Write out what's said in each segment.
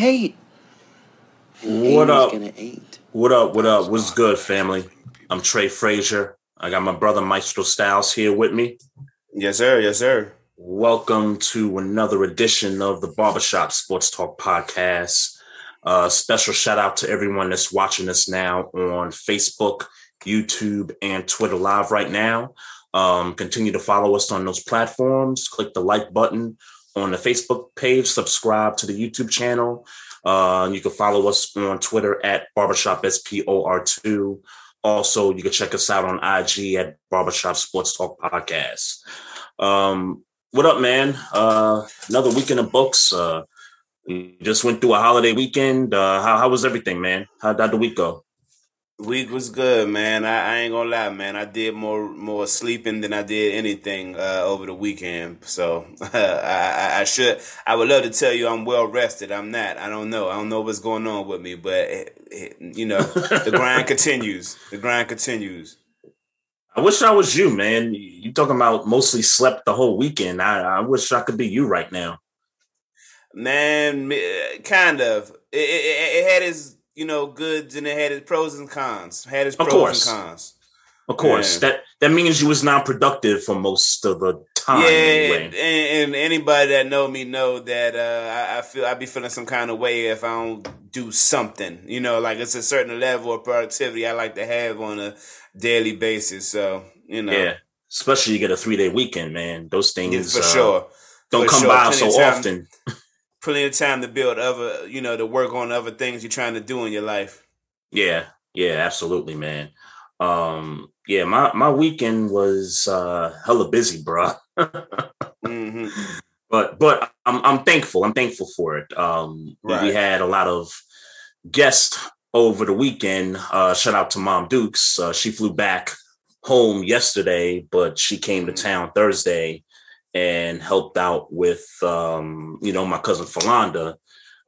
Hate. What haters up? Gonna hate. What up? What up? What's good, family? I'm Trey Frazier. I got my brother Maestro Styles here with me. Yes, sir. Yes, sir. Welcome to another edition of the Barbershop Sports Talk Podcast. Uh, special shout out to everyone that's watching us now on Facebook, YouTube, and Twitter Live right now. Um, continue to follow us on those platforms. Click the like button on the Facebook page, subscribe to the YouTube channel. Uh, you can follow us on Twitter at Barbershop SPOR2. Also, you can check us out on IG at Barbershop Sports Talk Podcast. Um, what up, man? Uh, another weekend of books. Uh, just went through a holiday weekend. Uh, how, how was everything, man? How did the week go? Week was good, man. I, I ain't gonna lie, man. I did more more sleeping than I did anything uh, over the weekend. So I, I, I should. I would love to tell you I'm well rested. I'm not. I don't know. I don't know what's going on with me, but it, it, you know, the grind continues. The grind continues. I wish I was you, man. You talking about mostly slept the whole weekend. I, I wish I could be you right now. Man, eh, kind of. It, it, it had its you know goods and it had its pros and cons. Had its Of pros course. and cons. Of course, Yeah. that that means you was non-productive for most of the time. yeah, anyway. and, and anybody that know me know that uh, I, I feel I be feeling some kind of way if I don't do something. You know, like it's a certain level of productivity I like to have on a daily basis. So you know, Yeah, especially you get a three-day weekend, man. Those things yeah, for uh, sure. don't For come sure. by Plenty so time- often. Plenty of time to build other, you know, to work on other things you're trying to do in your life. Yeah, yeah, absolutely, man. Um, yeah, my my weekend was uh hella busy, bro. hmm but but I'm I'm thankful. I'm thankful for it. Um, we- we had a lot of guests over the weekend. Uh, shout out to Mom Dukes. Uh, she flew back home yesterday, but she came to town Thursday and helped out with um, you know my cousin Falanda.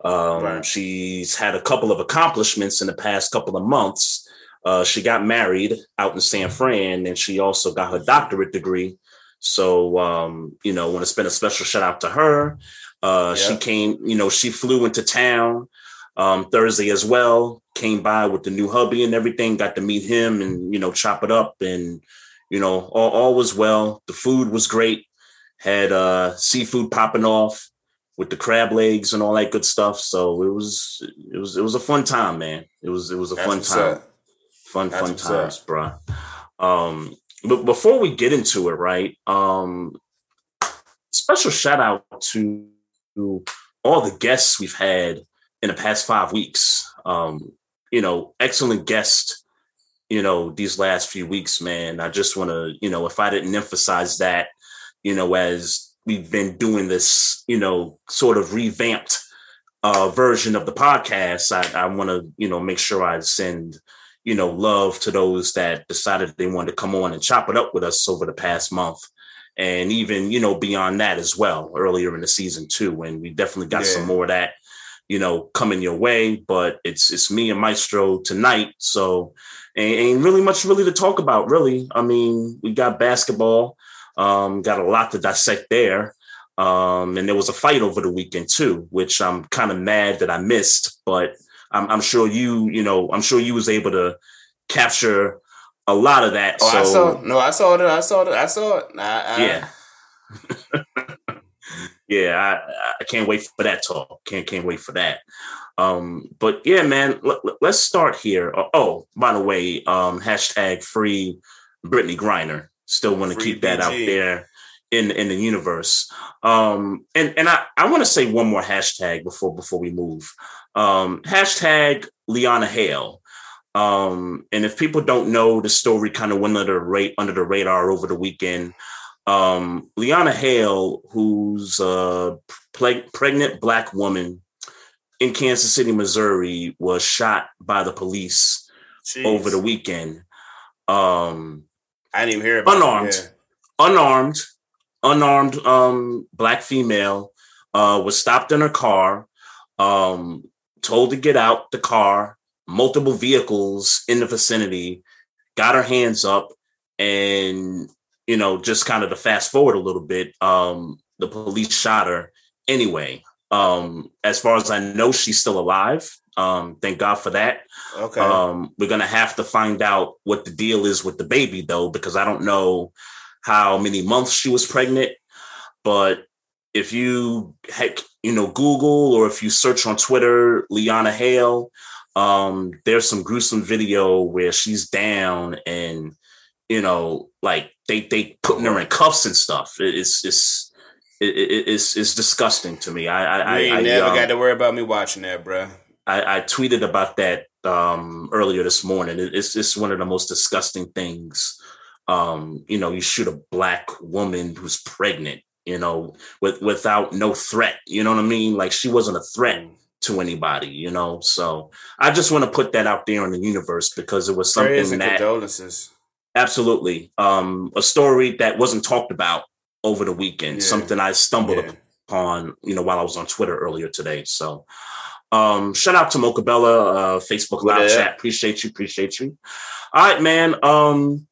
Um, Right. She's had a couple of accomplishments in the past couple of months. Uh, she got married out in San Fran, and she also got her doctorate degree. So, um, you know, want to spend a special shout out to her. Uh, She came, you know, she flew into town um, Thursday as well. Came by with the new hubby and everything. Got to meet him and you know chop it up, and you know all, all was well. The food was great. Had uh, seafood popping off with the crab legs and all that good stuff. So it was it was it was a fun time, man. It was it was a That's fun time. up. Fun That's fun times, bro. Um, but before we get into it, right? Um, special shout out to all the guests we've had in the past five weeks. Um, you know, excellent guests. You know, these last few weeks, man. I just want to, you know, if I didn't emphasize that, you know, as we've been doing this, you know, sort of revamped uh, version of the podcast, I, I want to, you know, make sure I send, you know, love to those that decided they wanted to come on and chop it up with us over the past month. And even, you know, beyond that as well, earlier in the season too. And we definitely got some more of that, you know, coming your way. But it's it's me and Maestro tonight. So ain't, ain't really much really to talk about, really. I mean, we got basketball, um, got a lot to dissect there. Um, and there was a fight over the weekend too, which I'm kind of mad that I missed, but I'm, I'm sure you, you know, I'm sure you was able to capture a lot of that. Oh, so I saw. No, I saw it. I saw it. I saw it. I, I, yeah. yeah, I, I can't wait for that talk. Can't can't wait for that. Um, but yeah, man, let, us start here. Oh, oh, by the way, um, hashtag free Brittney Griner. Still want to keep that out there in in the universe. Um, and and I I want to say one more hashtag before before we move. Um, hashtag Leona Hale. Um, and if people don't know, the story kind of went under the rate under the radar over the weekend. Um, Leona Hale, who's a pre- pregnant black woman in Kansas City, Missouri, was shot by the police Jeez. over the weekend. Um, I didn't even hear about unarmed, it, yeah. unarmed, unarmed um, black female uh, was stopped in her car, um, told to get out the car. Multiple vehicles in the vicinity got her hands up and you know, just kind of to fast forward a little bit, um, the police shot her anyway. Um, as far as I know, she's still alive. Um, thank God for that. Okay. Um, we're gonna have to find out what the deal is with the baby though, because I don't know how many months she was pregnant. But if you heck, you know, Google or if you search on Twitter, Leona Hale, um, there's some gruesome video where she's down and you know, like they they putting her in cuffs and stuff. It's it's it's it's disgusting to me. I I, you I never um, got to worry about me watching that, bro. I, I tweeted about that um, earlier this morning. It's it's one of the most disgusting things. Um, you know, you shoot a black woman who's pregnant. You know, with without no threat. You know what I mean? Like she wasn't a threat mm. to anybody. You know, so I just want to put that out there in the universe because it was something that condolences Absolutely. Um, a story that wasn't talked about over the weekend, yeah. something I stumbled yeah. upon, you know, while I was on Twitter earlier today. So um, shout out to Mocha Bella, uh, Facebook live yeah. chat. Appreciate you, appreciate you. All right, man. Um,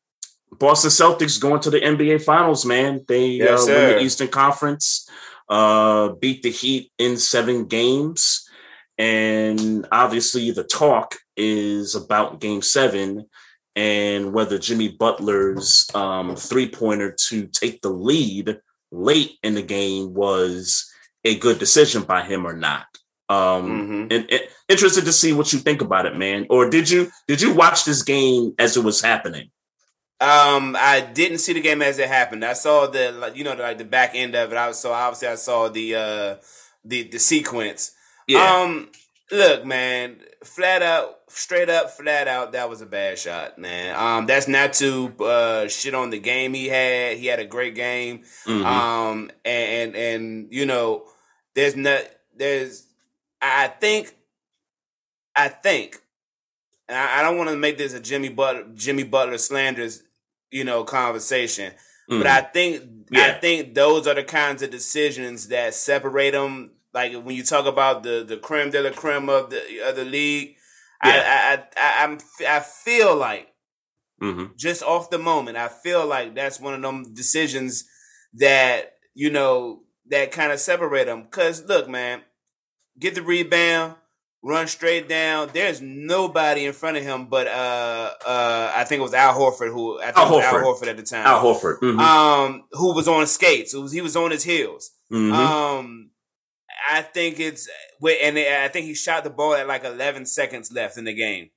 Boston Celtics going to the NBA Finals, man. They yes, uh, win the Eastern Conference, uh, beat the Heat in seven games. And obviously, the talk is about game seven and whether Jimmy Butler's um, three pointer to take the lead late in the game was a good decision by him or not. Um, mm-hmm. and, and, interested to see what you think about it, man. Or did you did you watch this game as it was happening? Um, I didn't see the game as it happened. I saw the like you know like the back end of it. I was so obviously I saw the uh the the sequence. Yeah. Um, look, man, flat out, straight up, flat out, that was a bad shot, man. Um, that's not to uh, shit on the game he had. He had a great game. Mm-hmm. Um, and, and and you know, there's not there's I think I think, and I, I don't want to make this a Jimmy Butler Jimmy Butler slanders, you know, conversation. Mm-hmm. But I think yeah. I think those are the kinds of decisions that separate them like when you talk about the the creme de la creme of the of the league, yeah. I, I I I'm I feel like mm-hmm. just off the moment, I feel like that's one of them decisions that you know that kind of separate them. Cause look, man, get the rebound, run straight down. There's nobody in front of him, but uh, uh, I think it was Al Horford who I think Al Horford. Al Horford at the time. Al Horford, mm-hmm. um, who was on skates. Was, he was on his heels. Mm-hmm. Um, I think it's and I think he shot the ball at like 11 seconds left in the game.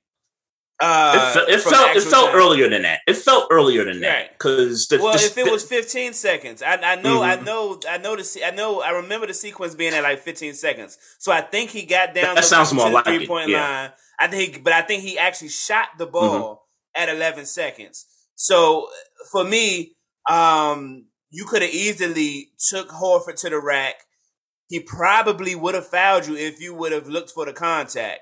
Uh, it, it felt it felt time. earlier than that. It felt earlier than that because well, the, if it was 15 seconds, I, I know, mm-hmm. I know, I know the I know, I remember the sequence being at like 15 seconds. So I think he got down that, that sounds more like three point yeah. line. I think, he, but I think he actually shot the ball mm-hmm. at 11 seconds. So for me, um, you could have easily took Horford to the rack he probably would have fouled you if you would have looked for the contact.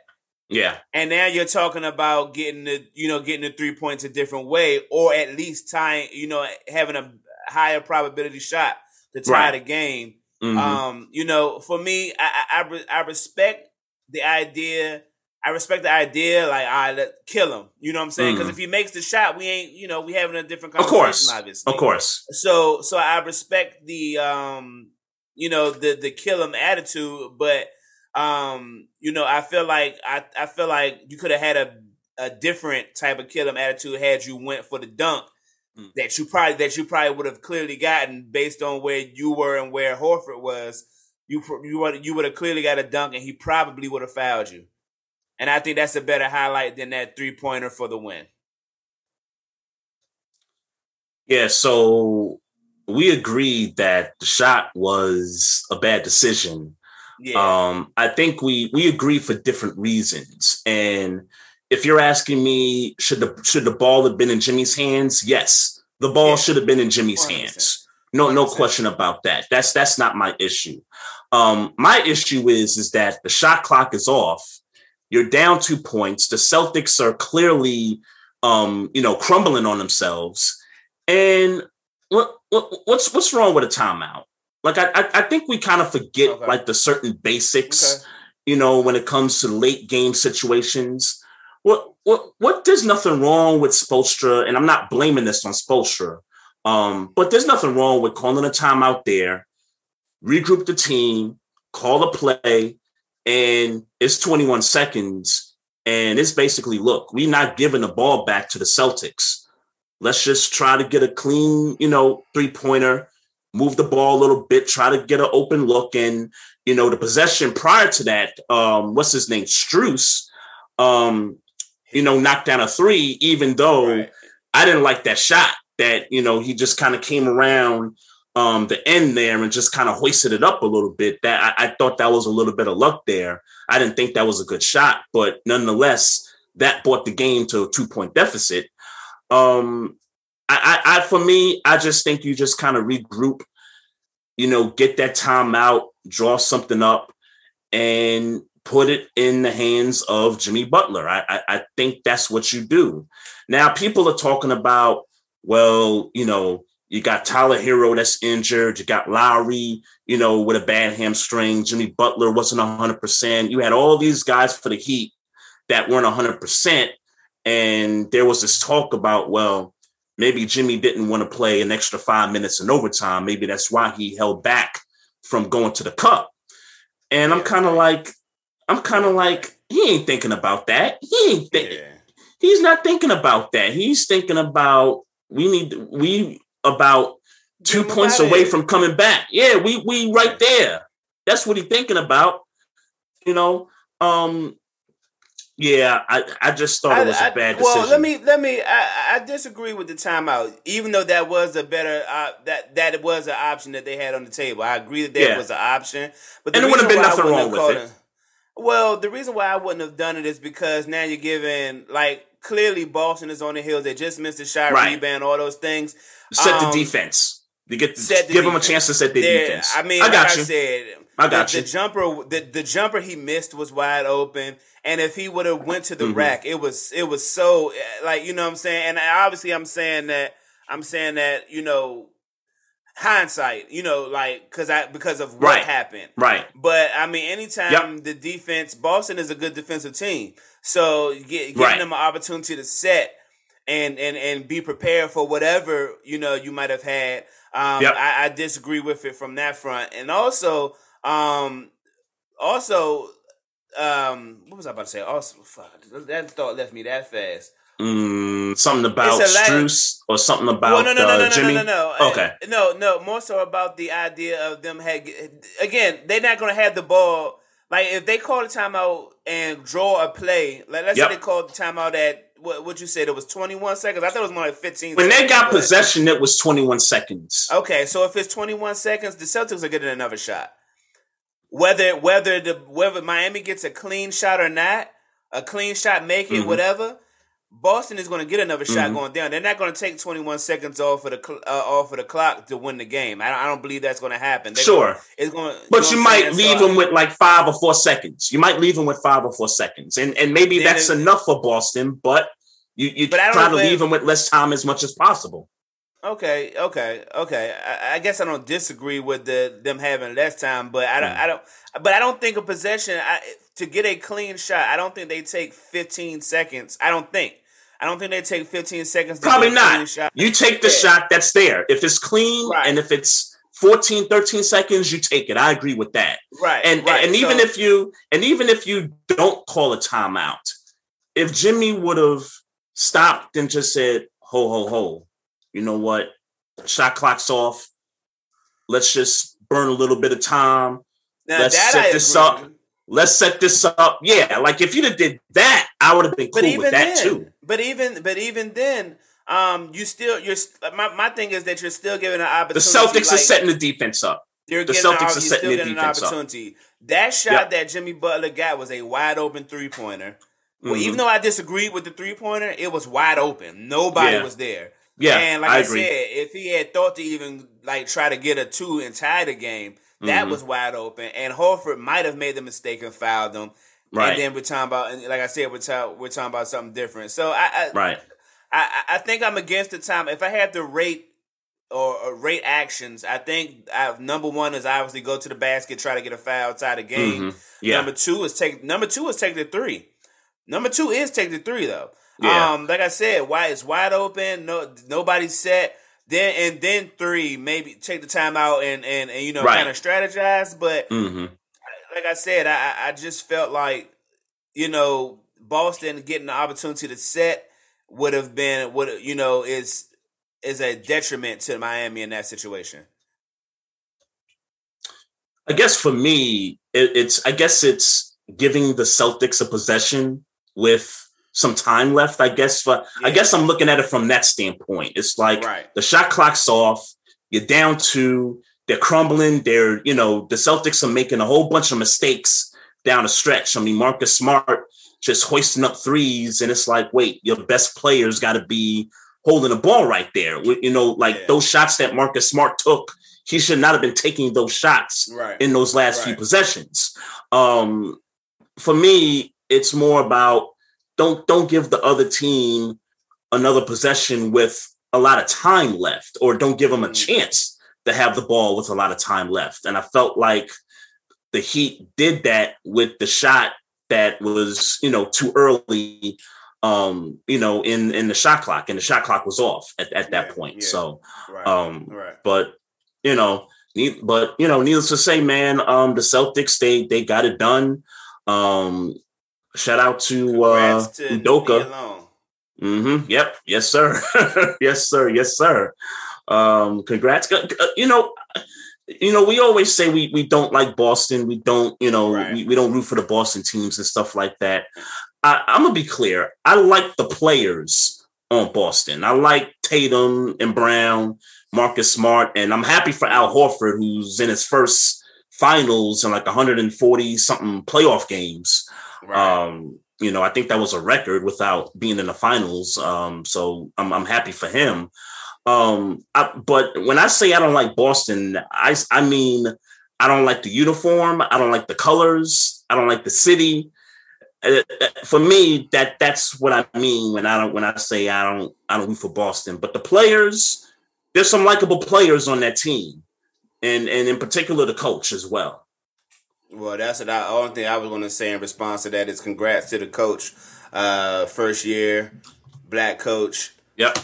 Yeah. And now you're talking about getting the, you know, getting the three points a different way, or at least tying, you know, having a higher probability shot to tie right. the game. Mm-hmm. Um, you know, for me, I, I, I respect the idea. I respect the idea, like, I right, kill him. You know what I'm saying? Because mm-hmm. if he makes the shot, we ain't, you know, we having a different conversation. Of course, obviously. Of course. So, so I respect the, um, you know, the the kill him attitude, but Um, you know, I feel like I, I feel like you could have had a a different type of kill 'em attitude had you went for the dunk mm. that you probably that you probably would have clearly gotten based on where you were and where Horford was. You you would you would have clearly got a dunk and he probably would have fouled you. And I think that's a better highlight than that three pointer for the win. Yeah, so we agreed that the shot was a bad decision. Yeah. Um, I think we we agree for different reasons. And if you're asking me, should the should the ball have been in Jimmy's hands? Yes, the ball yeah. should have been in Jimmy's 100%. hands. No, 100%. no question about that. That's that's not my issue. Um, my issue is is that the shot clock is off. You're down two points. The Celtics are clearly, um, you know, crumbling on themselves. And what, what what's what's wrong with a timeout? Like I I, I think we kind of forget okay. like the certain basics, okay. you know, when it comes to late game situations. What what what? There's nothing wrong with Spoelstra, and I'm not blaming this on Spoelstra. Um, but there's nothing wrong with calling a timeout there, regroup the team, call a play, and it's 21 seconds. And it's basically, look, we're not giving the ball back to the Celtics. Let's just try to get a clean, you know, three pointer, move the ball a little bit, try to get an open look. And, you know, the possession prior to that, um, what's his name? Strus, um, you know, knocked down a three, even though right. I didn't like that shot that, you know, he just kind of came around um, the end there and just kind of hoisted it up a little bit. That I, I, thought that was a little bit of luck there. I didn't think that was a good shot, but nonetheless, that brought the game to a two point deficit. Um, I, I, I, for me, I just think you just kind of regroup, you know, get that time out, draw something up, and put it in the hands of Jimmy Butler. I, I, I think that's what you do. Now, people are talking about, well, you know, you got Tyler Herro that's injured. You got Lowry, you know, with a bad hamstring. Jimmy Butler wasn't 100%. You had all these guys for the Heat that weren't 100%. And there was this talk about, well, maybe Jimmy didn't want to play an extra five minutes in overtime. Maybe that's why he held back from going to the cup. And I'm kind of like, I'm kind of like, he ain't thinking about that. He ain't thinking. Yeah. He's not thinking about that. He's thinking about we need we about two points away from coming back. Yeah, we we right there. That's what he's thinking about. You know, um, yeah, I, I just thought I, it was a bad decision. Well, let me let me. I, I disagree with the timeout. Even though that was a better uh, that that was an option that they had on the table. I agree that that yeah. was an option. But and it wouldn't have been nothing wrong with it. well, the reason why I wouldn't have done it is because now you're giving like clearly Boston is on the heels. They just missed a shot, right. rebound, all those things. Set um, the defense. You get the, give them a chance to set the defense. I mean, I got like you. I said, I got the, you. The jumper, the, the jumper he missed was wide open and if he would have went to the mm-hmm. rack, it was it was so eh, like you know what I'm saying. And obviously, I'm saying that I'm saying that you know hindsight, you know, like because I because of what right. happened, right? But I mean, anytime yep. the defense, Boston is a good defensive team, so get, giving right. them an opportunity to set and and and be prepared for whatever you know you might have had. Um, yep. I, I disagree with it from that front, and also, um, also um, what was I about to say? Also, fuck, that thought left me that fast. Mm, something about Strus or something about well, no, no, no, no, uh, Jimmy? no, no, no, Okay, uh, no, no. More so about the idea of them had again. They're not going to have the ball. Like if they call the timeout and draw a play, like let's yep. say they called the timeout at what what you said it was 21 seconds. I thought it was more like 15. When seconds, they got possession, it was 21 seconds. Okay, so if it's 21 seconds, the Celtics are getting another shot whether whether the whether Miami gets a clean shot or not, a clean shot, make it, mm-hmm. whatever. Boston is going to get another shot mm-hmm. going down. They're not going to take 21 seconds off of the uh, off of the clock to win the game. I don't, I don't believe that's going to happen. They're sure, going, it's going. But you, might leave so, them with like five or four seconds. You might leave them with five or four seconds, and and maybe that's enough for Boston. But you you but try to leave them with less time as much as possible. Okay, okay, okay. I, I, guess I don't disagree with the them having less time, but I don't, mm. I don't, but I don't think a possession I, to get a clean shot. I don't think they take fifteen seconds. I don't think. I don't think they take fifteen seconds. Probably not. You take the yeah. shot that's there. If it's clean right. and if it's 14, 13 seconds, you take it. I agree with that. Right. And right. and even if you and even if you don't call a timeout, if Jimmy would have stopped and just said, ho, ho, ho, you know what? Shot clock's off. Let's just burn a little bit of time. now let's set I this agree up. Let's set this up. Yeah, like if you'd have did that, I would have been cool with that then, too. but even but even then, um, you still you're my, my thing is that you're still giving an opportunity. The. Celtics like, are setting the defense up. You're the Celtics an, are setting still their getting an defense up. That shot Yep. that Jimmy Butler got was a wide open three pointer. Well, Mhm. even though I disagreed with the three pointer, it was wide open. Nobody Yeah. was there. Yeah, and like I I, said, if he had thought to even like try to get a two and tie the game, that Mhm. was wide open. And Horford might have made the mistake and fouled them. Right. And then we're talking about, and like I said, we're, ta- we're talking about something different. So I, I, Right. I, I think I'm against the time. If I had to rate or, or rate actions, I think I, number one is obviously go to the basket, try to get a foul outside the game. Mhm. Yeah. Number two is take. Number two is take the three. Number two is take the three though. Yeah. Um, like I said, why it's wide open. No, nobody's set. Then and then three, maybe take the time out and and, and you know Right. kind of strategize. But hmm like I said, I I- I just felt like you know Boston getting the opportunity to set would have been would you know is is a detriment to Miami in that situation. I guess for me, it, it's I guess it's giving the Celtics a possession with some time left. I guess for I guess I'm looking at it from that standpoint. It's like Right. the shot clock's off. You're down to they're crumbling. They're you know the Celtics are making a whole bunch of mistakes down the stretch. I mean Marcus Smart just hoisting up threes, and it's like wait, your best players got to be holding the ball right there. You know, like Yeah. those shots that Marcus Smart took. He should not have been taking those shots Right. in those last few possessions. Um, for me, it's more about don't don't give the other team another possession with a lot of time left, or don't give them a Mhm. chance to have the ball with a lot of time left. And I felt like the Heat did that with the shot that was, you know, too early. Um, you know, in in the shot clock, and the shot clock was off at, at that Yeah, point. yeah. So, right. um, right. but you know, but you know, needless to say, man, um, the Celtics they they got it done. Um, shout out to uh, to Udoka. Mm-hmm. Yep. Yes, sir. yes, sir. Yes, sir. Um, congrats. Uh, You know, you know, we always say we we don't like Boston. We don't, you know, Right. we, we don't root for the Boston teams and stuff like that. I, I'm gonna be clear. I like the players on Boston. I like Tatum and Brown, Marcus Smart, and I'm happy for Al Horford, who's in his first finals in like 140 something playoff games. Right. Um, you know, I think that was a record without being in the finals. Um, so I'm, I'm happy for him. Um, I, but when I say I don't like Boston, I I mean I don't like the uniform. I don't like the colors. I don't like the city. Uh, uh, for me, that that's what I mean when I don't when I say I don't I don't root for Boston. But the players, there's some likable players on that team, and and in particular the coach as well. Well, that's what I, only thing I was going to say in response to that is congrats to the coach, uh, first year, black coach Yep.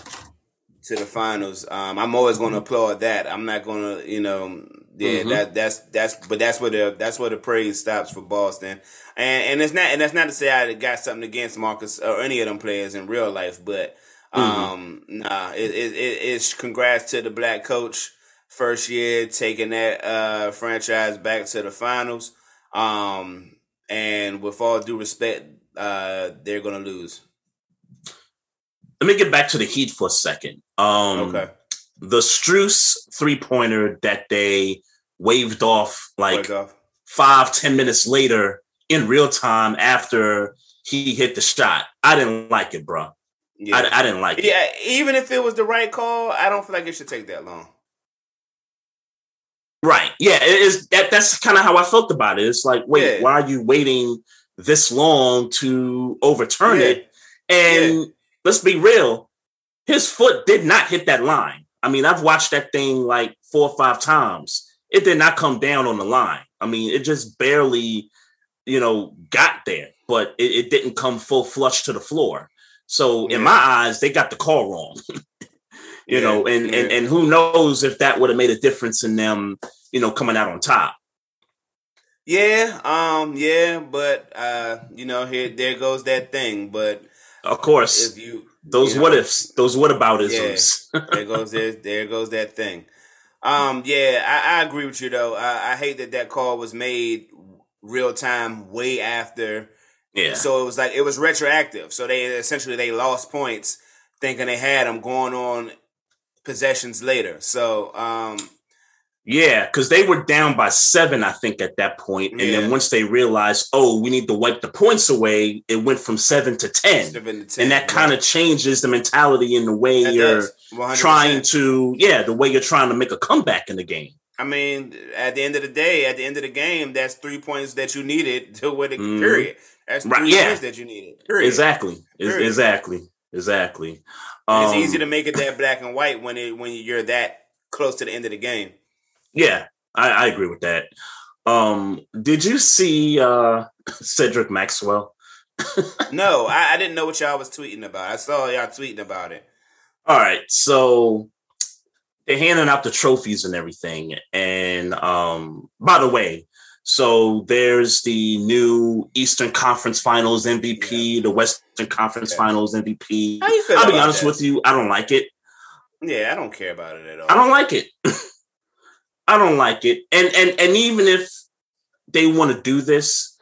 to the finals. Um, I'm always going to applaud that. I'm not going to, you know, yeah, Mhm. that that's that's, but that's where the that's where the praise stops for Boston. And and it's not and that's not to say I got something against Marcus or any of them players in real life, but um, nah, it, it, it it's congrats to the black coach first year taking that uh franchise back to the finals. Um, and with all due respect, uh, they're gonna lose. Let me get back to the Heat for a second. Um, Okay, The Strus three pointer that they waved off like off. five, ten minutes later in real time after he hit the shot. I didn't like it, bro. Yeah. I, I didn't like it. Yeah, even if it was the right call, I don't feel like it should take that long. Right. Yeah. It is that that's kind of how I felt about it. It's like, wait, Yeah. why are you waiting this long to overturn Yeah. it? And let's be real, his foot did not hit that line. I mean, I've watched that thing like four or five times. It did not come down on the line. I mean, it just barely, you know, got there, but it, it didn't come full flush to the floor. So Yeah. in my eyes, they got the call wrong. You Yeah, know, and, and yeah. and who knows if that would have made a difference in them, you know, coming out on top. Yeah, um, yeah, but uh, you know, here there goes that thing. But Of course, if you those you what know, ifs, those what aboutisms. there goes there, there goes that thing. Um, yeah, I, I agree with you though. I, I hate that that call was made real time, way after. yeah. So it was like it was retroactive. So they essentially they lost points, thinking they had them going on possessions later. So um, Yeah, because they were down by seven, I think, at that point. And Yeah. then once they realized, oh, we need to wipe the points away, it went from seven to ten. seven to 10, And that kind of changes the mentality in the way That you're trying to, yeah, the way you're trying to make a comeback in the game. I mean, at the end of the day, at the end of the game, that's three points that you needed to win it. Mhm. Period. That's Right, three yeah. points that you needed. Period. Exactly. Period. Exactly. Exactly. And it's Um, easy to make it that black and white when it when you're that close to the end of the game. Yeah, I, I agree with that. Um, did you see uh Cedric Maxwell? No, I, I didn't know what y'all was tweeting about. I saw y'all tweeting about it. All right, so they're handing out the trophies and everything. And um, by the way, so there's the new Eastern Conference Finals MVP, the Western Conference Yeah. Finals MVP. How you feel I'll be honest that? with you, I don't like it. Yeah, I don't care about it at all. I don't like it. I don't like it. And and and even if they want to do this,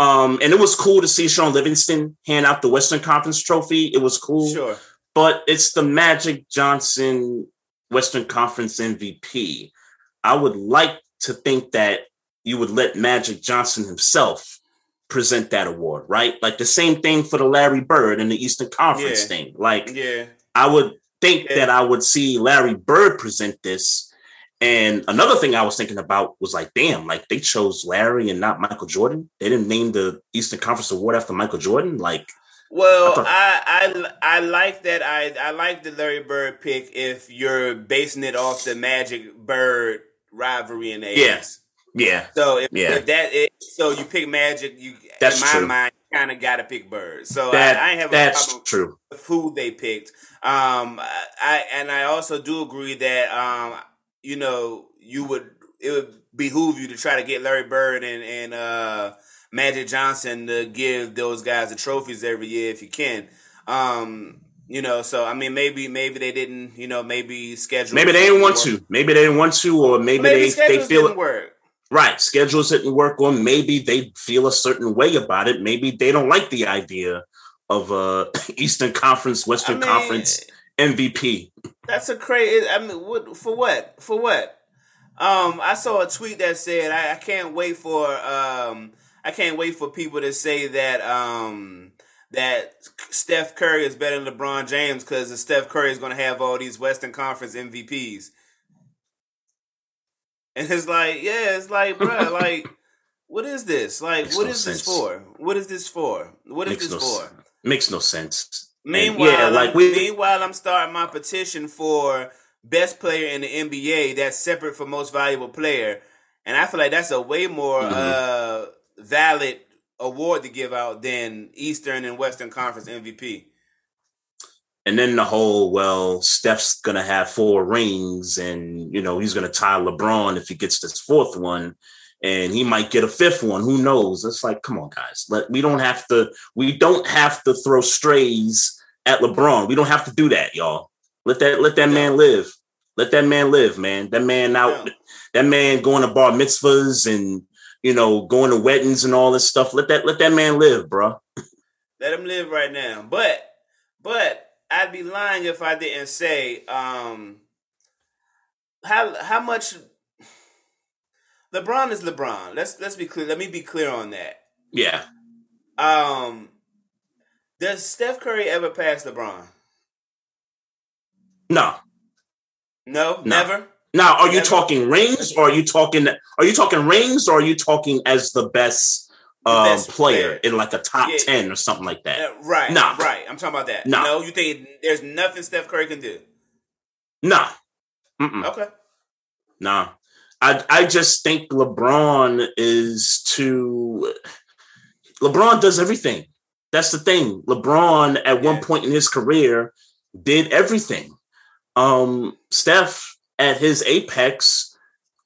um, and it was cool to see Shaun Livingston hand out the Western Conference trophy. It was cool. Sure. but it's the Magic Johnson Western Conference MVP. I would like to think that you would let Magic Johnson himself present that award, right? Like the same thing for the Larry Bird and the Eastern Conference Yeah. thing. Like Yeah. I would think Yeah. that I would see Larry Bird present this. And another thing I was thinking about was like, damn, like they chose Larry and not Michael Jordan. They didn't name the Eastern Conference Award after Michael Jordan. Like, Well, I thought- I, I I like that. I I like the Larry Bird pick if you're basing it off the Magic Bird rivalry in the 80s. Yeah. So if, Yeah. if that it, so you pick Magic, you That's in my true. mind kind of got to pick Bird. So that, I, I have a that's problem true. with who they picked. Um, I, and I also do agree that um, you know, you would it would behoove you to try to get Larry Bird and and uh, Magic Johnson to give those guys the trophies every year if you can. Um, you know, so I mean, maybe maybe they didn't, you know, maybe schedule. Maybe they didn't want to. Maybe they didn't want to, or maybe, Maybe they they feel didn't it work. Right. Schedules didn't work, or maybe they feel a certain way about it. Maybe they don't like the idea of uh Eastern Conference, I Western mean, Conference MVP. That's a crazy. I mean, what for? What for? What? Um, I saw a tweet that said, "I, I can't wait for um, I can't wait for people to say that um, that Steph Curry is better than LeBron James because Steph Curry is going to have all these Western Conference MVPs." And it's like, yeah, it's like, bro, like, what is this? Like, Makes what no is this for? What is this for? What is Makes this no for? s- makes no sense. Meanwhile, yeah, like I'm, we meanwhile, I'm starting my petition for best player in the NBA. That's separate for most valuable player, and I feel like that's a way more Mhm. uh, valid award to give out than Eastern and Western Conference MVP. And then the whole well, Steph's gonna have four rings, and you know he's gonna tie LeBron if he gets this fourth one, and he might get a fifth one. Who knows? It's like, come on, guys. Let we don't have to. We don't have to throw strays at LeBron. We don't have to do that, y'all. Let that let that No. man live. Let that man live, man. That man out. No. That man going to bar mitzvahs and you know going to weddings and all this stuff. Let that let that man live, bro. Let him live right now. But but I'd be lying if I didn't say um how how much LeBron is LeBron. Let's let's be clear. Let me be clear on that. Yeah. Um does Steph Curry ever pass LeBron? No. No, No. never. Now, are you talking rings, or are you talking? Are you talking rings, or are you talking as the best, uh, player, player. in like a top Yeah. ten or something like that? Uh, right. Nah. Right. I'm talking about that. Nah. No, you think there's nothing Steph Curry can do. Nah, Mm-mm. Okay. nah. I I just think LeBron is too. LeBron does everything. That's the thing. LeBron at one point in his career did everything. um, Steph at his apex,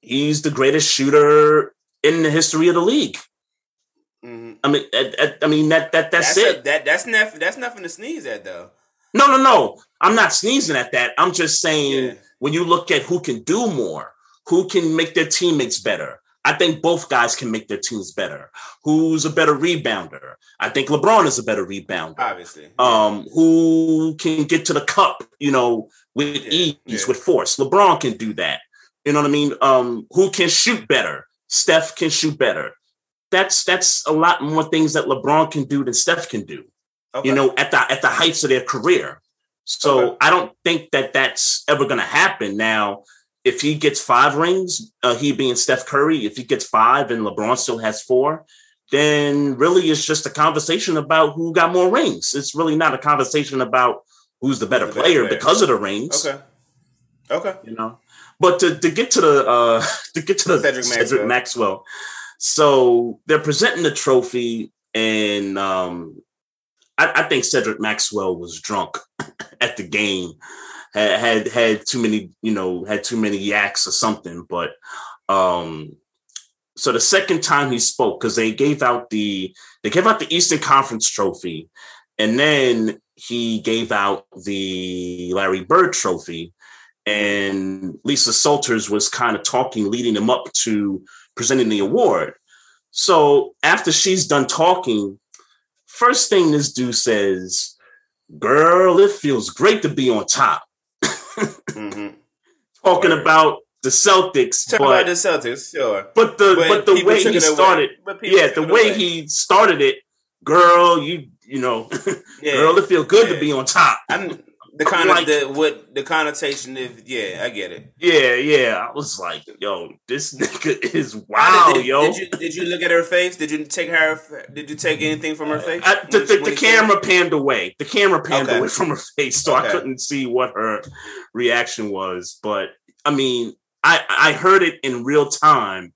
he's the greatest shooter in the history of the league. I mean, I, I, I, mean that that that's, that's it. A, that that's nothing. That's nothing to sneeze at, though. No, no, no. I'm not sneezing at that. I'm just saying yeah. when you look at who can do more, who can make their teammates better. I think both guys can make their teams better. Who's a better rebounder? I think LeBron is a better rebounder. Obviously. Um, who can get to the cup, you know, with yeah. ease, yeah. with force. LeBron can do that. You know what I mean? Um, who can shoot better? Steph can shoot better. That's that's a lot more things that LeBron can do than Steph can do. Okay. You know, at the at the heights of their career. So okay. I don't think that that's ever going to happen. Now, if he gets five rings, uh, he being Steph Curry, if he gets five and LeBron still has four, then really it's just a conversation about who got more rings. It's really not a conversation about who's the better, the player, player, because of the rings. Okay. Okay. You know, but to, to get to the uh, to get to the Cedric Maxwell. Cedric Maxwell, so they're presenting the trophy, and um, I, I think Cedric Maxwell was drunk at the game had had had too many, you know, had too many yaks or something. But um, so the second time he spoke, because they gave out the they gave out the Eastern Conference trophy, and then he gave out the Larry Bird trophy. And Lisa Salters was kind of talking, leading him up to presenting the award. So after she's done talking, first thing this dude says, Girl, it feels great to be on top mm-hmm. talking Word. about the Celtics. Talk but, about the Celtics, sure. But the but, but the way he started, yeah, the way away. he started it, girl, you you know, yeah. girl, it feel good yeah. to be on top. I'm, the kind like, of the what the connotation of yeah, I get it. Yeah, yeah. I was like, yo, this nigga is wow, did, yo. Did you did you look at her face? Did you take her? Did you take anything from her uh, face? I, the, the, the camera panned away. The camera panned okay. away from her face, so okay. I couldn't see what her reaction was. But I mean, I I heard it in real time,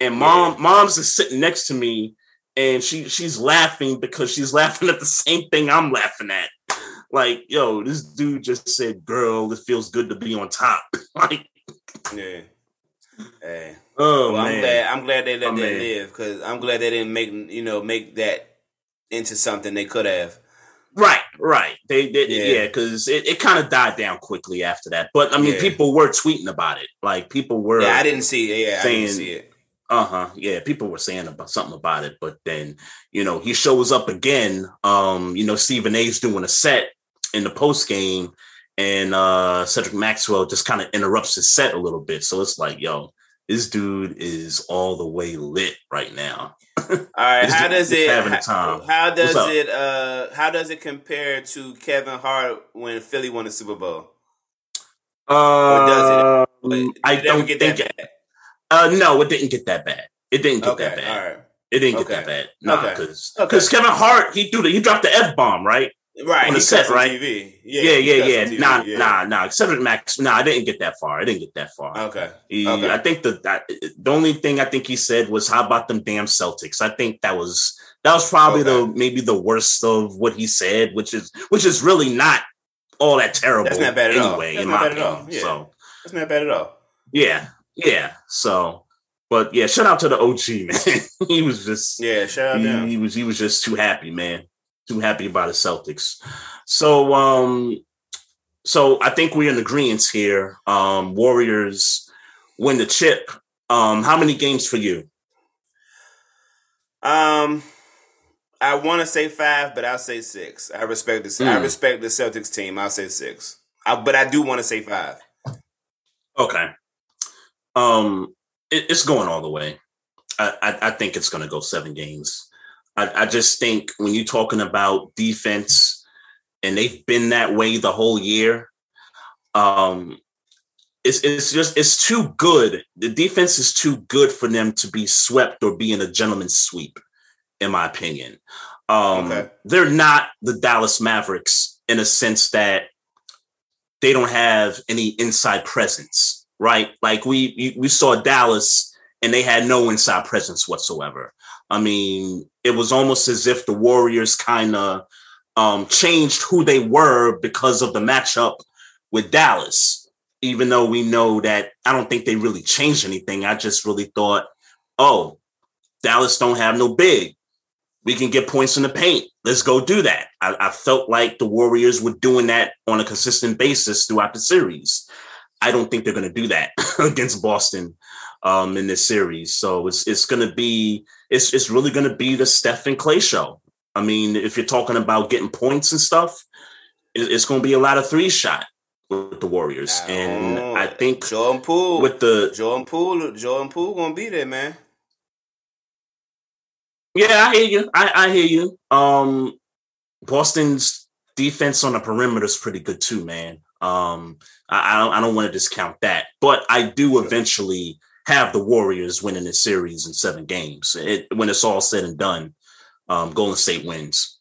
and mom yeah. mom's is sitting next to me, and she she's laughing because she's laughing at the same thing I'm laughing at like, yo, this dude just said, "Girl, it feels good to be on top." like, yeah. Hey. Oh well, man. I'm glad. I'm glad they let oh, that man. live because I'm glad they didn't make you know make that into something they could have. Right, right. They, they yeah, because yeah, it, it kind of died down quickly after that. But I mean, yeah. people were tweeting about it. Like people were. Yeah, I didn't see it. Yeah, saying, I didn't see it. Uh huh. Yeah, people were saying about something about it, but then you know he shows up again. Um, you know Stephen A's doing a set, in the post game, and uh, Cedric Maxwell just kind of interrupts his set a little bit. So it's like, yo, this dude is all the way lit right now. all right, how does it? How, how does it? Uh, how does it compare to Kevin Hart when Philly won the Super Bowl? Uh, does it? Did I don't get think. That bad? Uh, no, it didn't get that bad. It didn't get okay, that bad. All right. It didn't get okay. that bad. No, because okay. because. Kevin Hart he threw the, he dropped the f bomb right. Right, on the set, right? TV. Yeah, yeah, yeah, yeah. TV, nah, yeah. nah, nah. Cedric Max, nah, I didn't get that far. I didn't get that far. Okay. He, okay. I think the that, the only thing I think he said was, "How about them damn Celtics?" I think that was that was probably okay. the maybe the worst of what he said, which is which is really not all that terrible. That's not bad at anyway, all. in my opinion. Yeah. So that's not bad at all. Yeah, yeah. So, but yeah, shout out to the OG man. he was just yeah, shout out. He, he was he was just too happy, man. Too happy about the Celtics. So um so I think we're in agreement here. Um Warriors win the chip. Um how many games for you? Um I want to say five, but I'll say six. I respect the mm. I hmm. respect the Celtics team. I'll say six. I, but I do want to say five. Okay. Um, it, it's going all the way. I, I, I think it's going to go seven games. I, I just think when you're talking about defense and they've been that way the whole year. Um, it's it's just it's too good. The defense is too good for them to be swept or be in a gentleman's sweep, in my opinion. Um, okay. They're not the Dallas Mavericks in a sense that they don't have any inside presence, right? Like we we saw Dallas and they had no inside presence whatsoever. I mean, it was almost as if the Warriors kind of um, changed who they were because of the matchup with Dallas, even though we know that I don't think they really changed anything. I just really thought, oh, Dallas don't have no big. We can get points in the paint. Let's go do that. I, I felt like the Warriors were doing that on a consistent basis throughout the series. I don't think they're going to do that against Boston um, in this series. So it's it's going to be it's it's really going to be the Steph and Klay show. I mean, if you're talking about getting points and stuff, it's going to be a lot of three shot with the Warriors, I and I think Jordan Poole with the Jordan Poole, Jordan Poole going to be there, man. Yeah, I hear you. I, I hear you. Um, Boston's defense on the perimeter is pretty good too, man. Um, I, I don't I don't want to discount that, but I do eventually have the Warriors winning this series in seven games. It, when it's all said and done, um, Golden State wins.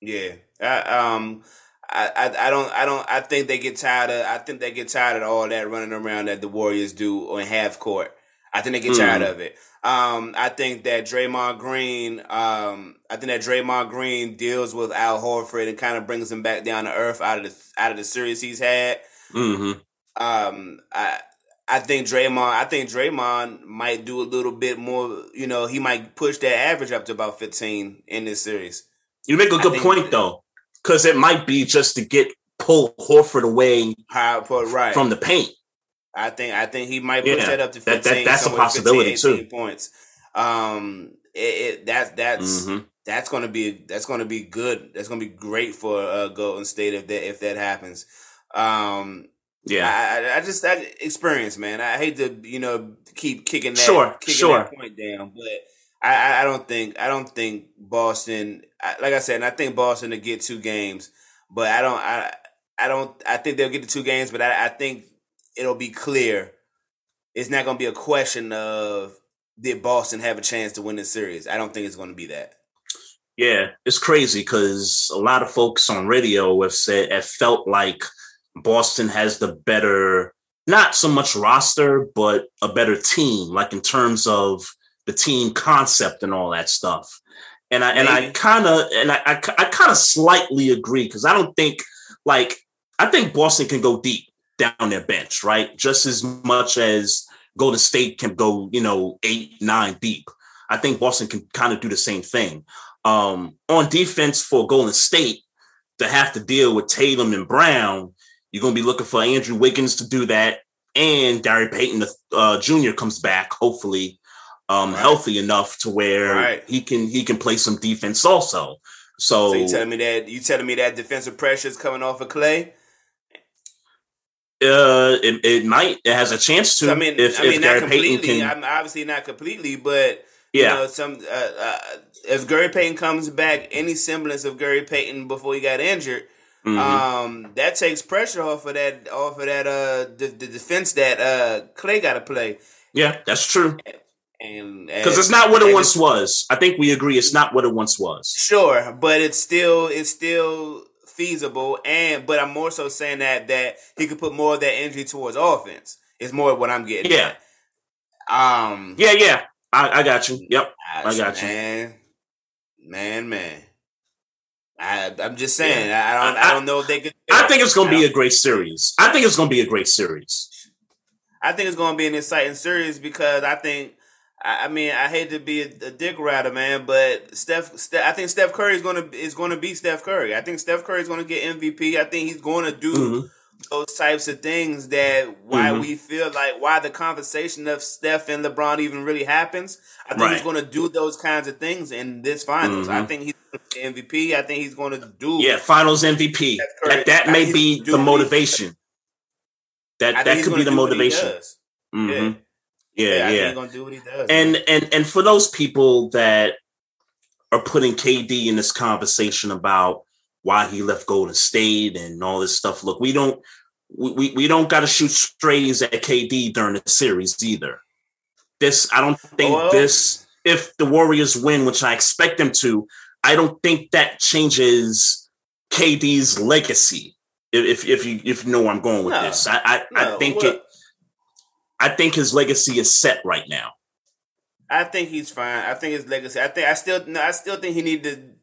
Yeah, I, um, I, I, I don't, I don't, I think they get tired of. I think they get tired of all that running around that the Warriors do on half court. I think they get mm. tired of it. Um, I think that Draymond Green, um, I think that Draymond Green deals with Al Horford and kind of brings him back down to earth out of the out of the series he's had. Mm-hmm. Um, I I think Draymond, I think Draymond might do a little bit more. You know, he might push that average up to about fifteen in this series. You make a good point though, because it might be just to get pull Horford away right. from the paint. I think I think he might push yeah, that up to fifteen. That, that, that's a possibility 15, too. Points. Um, it, it that's that's mm-hmm. that's going to be that's going to be good. That's going to be great for uh, Golden State if that if that happens. Um, yeah, I, I just that experience, man. I hate to you know keep kicking that sure, kicking sure. that point down, but I, I don't think I don't think Boston. Like I said, I think Boston to get two games, but I don't I I don't I think they'll get the two games, but I, I think it'll be clear. It's not going to be a question of did Boston have a chance to win this series. I don't think it's going to be that. Yeah, it's crazy because a lot of folks on radio have said have felt like Boston has the better, not so much roster, but a better team, like in terms of the team concept and all that stuff. And I Maybe. and I kind of and I I, I kind of slightly agree because I don't think like I think Boston can go deep down their bench, right? Just as much as Golden State can go, you know, eight nine deep. I think Boston can kind of do the same thing. Um, on defense for Golden State to have to deal with Tatum and Brown you're going to be looking for Andrew Wiggins to do that, and Gary Payton uh, Jr. comes back, hopefully um, right. healthy enough to where right. he can he can play some defense also. So, so you telling me that you telling me that defensive pressure is coming off of Klay? Uh, it, it might. It has a chance to. I mean, if, I mean, if not Gary completely. Can, I'm obviously not completely, but yeah, you know, some uh, uh, if Gary Payton comes back, any semblance of Gary Payton before he got injured, Mm-hmm. Um, that takes pressure off of that off of that uh the, the defense that uh Klay got to play. Yeah, that's true. And because it's not what it once was. I think we agree it's not what it once was. Sure, but it's still it's still feasible. And but I'm more so saying that that he could put more of that energy towards offense. Is more what I'm getting. Yeah. At. Um. Yeah, yeah. I, I got you. Yep. I got you. Man, man, man. I, am just saying. Yeah. I don't. I, I, don't know if they could. I think it's going to be a great series. I think it's going to be a great series. I think it's going to be an exciting series because I think. I, mean, I hate to be a, a dick rider, man, but Steph, Steph, I think Steph Curry is going to is going to be Steph Curry. I think Steph Curry is going to get MVP. I think he's going to do mm-hmm. Those types of things that why mm-hmm. we feel like why the conversation of Steph and LeBron even really happens. I think right. he's going to do those kinds of things in this finals. Mm-hmm. I think he's MVP. I think he's going to do. Yeah, Finals MVP. That, that may be the motivation. That that could be the motivation. Mm-hmm. Yeah. Yeah, yeah. gonna do what he does. And man. and and for those people that are putting KD in this conversation about why he left Golden State and all this stuff, look, we don't we, we don't got to shoot strays at KD during the series either. This I don't think this if the Warriors win, which I expect them to, I don't think that changes KD's legacy. If if you if you know where I'm going with no, this, I I, no, I think it. I think his legacy is set right now. I think he's fine. I think his legacy. I think I still no, I still think he needed to.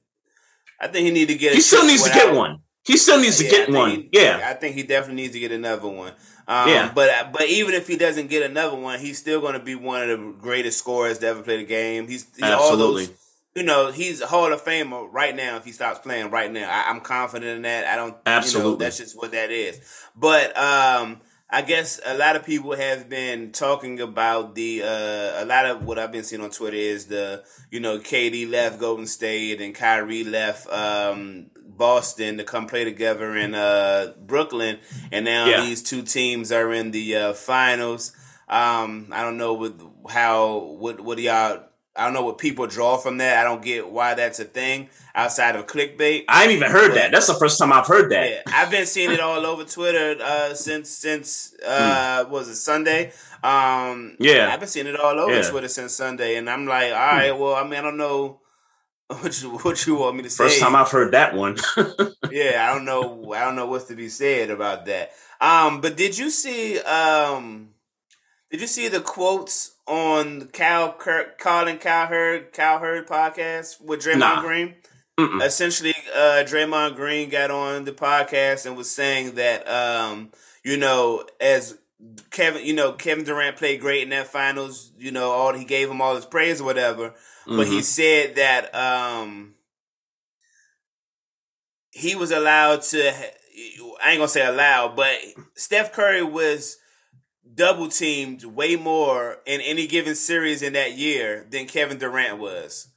I think he need to get. He still needs to get one. He still needs to Yeah, get one. he- yeah, I think he definitely needs to get another one. Um, Yeah. but but even if he doesn't get another one, he's still going to be one of the greatest scorers to ever play the game. He's he, all Absolutely. those, you know, he's a Hall of Famer right now. If he stops playing right now, I, I'm confident in that. I don't, You know, Absolutely. that's just what that is. But um, I guess a lot of people have been talking about the uh, a lot of what I've been seeing on Twitter is the you know KD left Golden State and Kyrie left um, Boston to come play together in uh, Brooklyn, and now Yeah. these two teams are in the uh, finals. Um, I don't know with how what what do y'all. I don't know what people draw from that. I don't get why that's a thing outside of clickbait. I ain't even heard that. That's the first time I've heard that. Yeah, I've been seeing it all over Twitter uh, since since uh, what was it Sunday? Um, Hmm. Yeah. I've been seeing it all over Yeah. Hmm. Twitter since Sunday, and I'm like, all right, well, I mean, I don't know what you what you want me to say. First time I've heard that one. yeah, I don't know, I don't know what's to be said about that. Um, but did you see um, did you see the quotes on Cal Kirk, Colin Cowherd Cowherd podcast with Draymond Nah. Green? Mm-mm. essentially uh Draymond Green got on the podcast and was saying that um you know as Kevin you know Kevin Durant played great in that finals you know all he gave him all his praise or whatever but he Mhm. said that um he was allowed to I ain't gonna say allowed but Steph Curry was double teamed way more in any given series in that year than Kevin Durant was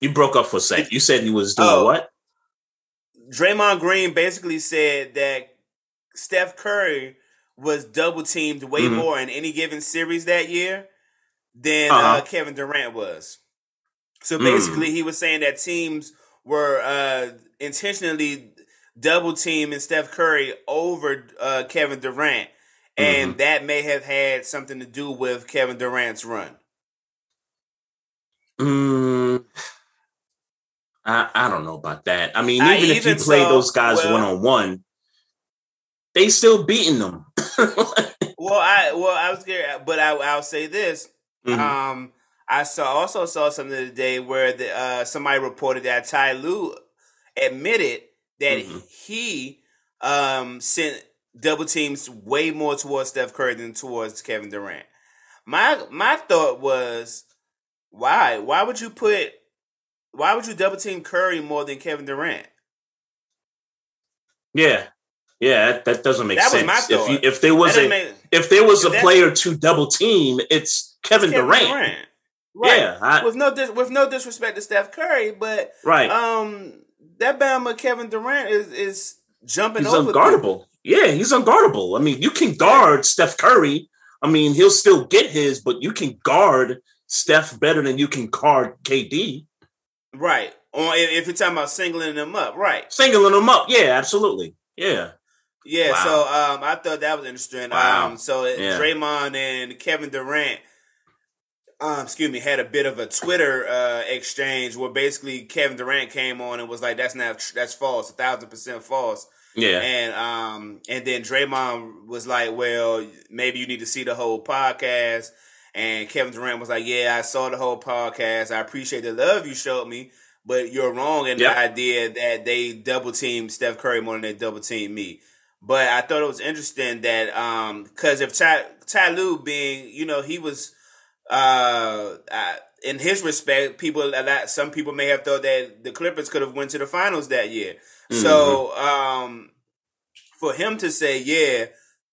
you broke up for a sec. You said he was doing Oh. what? Draymond Green basically said that Steph Curry was double teamed way Mhm. more in any given series that year than uh Uh-huh. Kevin Durant was. So Mm. basically, he was saying that teams were uh, intentionally double teaming Steph Curry over uh, Kevin Durant, and Mm-hmm. that may have had something to do with Kevin Durant's run. Mm, I I don't know about that. I mean, I even if you even play those guys one on one, they still beating them. Well, I well I was scared, but I, I'll say this: Mhm. Um, I saw also saw something today where the uh, somebody reported that Ty Lue admitted that Mhm. he um, sent double teams way more towards Steph Curry than towards Kevin Durant. My my thought was, why? Why would you put? Why would you double team Curry more than Kevin Durant? yeah, yeah, that, that doesn't make That was sense. my if you, if there was a make- if there was a player to double team, it's Kevin, Kevin Durant. Durant. Right. Yeah, I- with no dis- with no disrespect to Steph Curry, but Right. um, that Bama Kevin Durant is is jumping he's over unguardable. Yeah, he's unguardable. I mean, you can guard Steph Curry. I mean, he'll still get his, but you can guard Steph better than you can guard KD. Right. Or if, you're talking about singling them up, right? Singling them up. Yeah, absolutely. Yeah. Yeah. Wow. So um, I thought that was interesting. Wow. Um, so Yeah. Draymond and Kevin Durant. Um, excuse me, had a bit of a Twitter uh, exchange where basically Kevin Durant came on and was like, "That's not that's false, a thousand percent false." Yeah. And um and then Draymond was like, "Well, maybe you need to see the whole podcast." And Kevin Durant was like, "Yeah, I saw the whole podcast. I appreciate the love you showed me, but you're wrong in Yep. the idea that they double teamed Steph Curry more than they double teamed me." But I thought it was interesting that um because if Ty, Ty Lue being, you know, he was uh, in his respect, people that some people may have thought that the Clippers could have went to the finals that year. So um for him to say, yeah,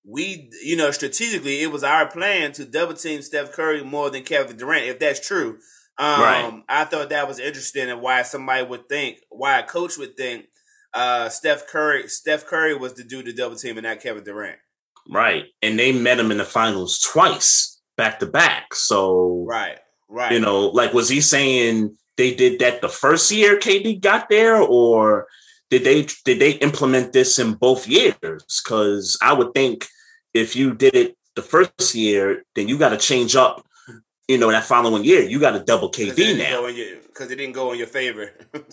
we you know, strategically it was our plan to double team Steph Curry more than Kevin Durant, if that's true. Um Right. I thought that was interesting and why somebody would think, why a coach would think uh Steph Curry Steph Curry was the dude to double team and not Kevin Durant. Right. And they met him in the finals twice, back to back. So, Right. Right. you know, like, was he saying they did that the first year KD got there, or did they did they implement this in both years? Because I would think if you did it the first year, then you got to change up. You know, that following year, you got to double KD now. because it didn't go in your favor.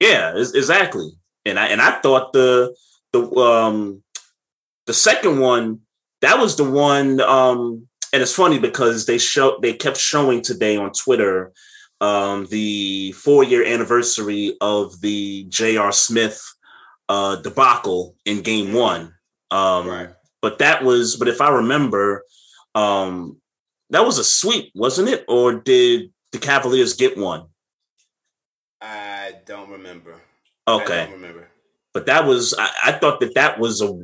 Yeah, ex- exactly. And I and I thought the the um the second one that was the one um and it's funny because they show they kept showing today on Twitter um, the four year anniversary of the J.R. Smith uh, debacle in game one. Um, Right. But that was, but if I remember, um, that was a sweep, wasn't it? Or did the Cavaliers get one? I don't remember. Okay. I don't remember. But that was I, I thought that that was a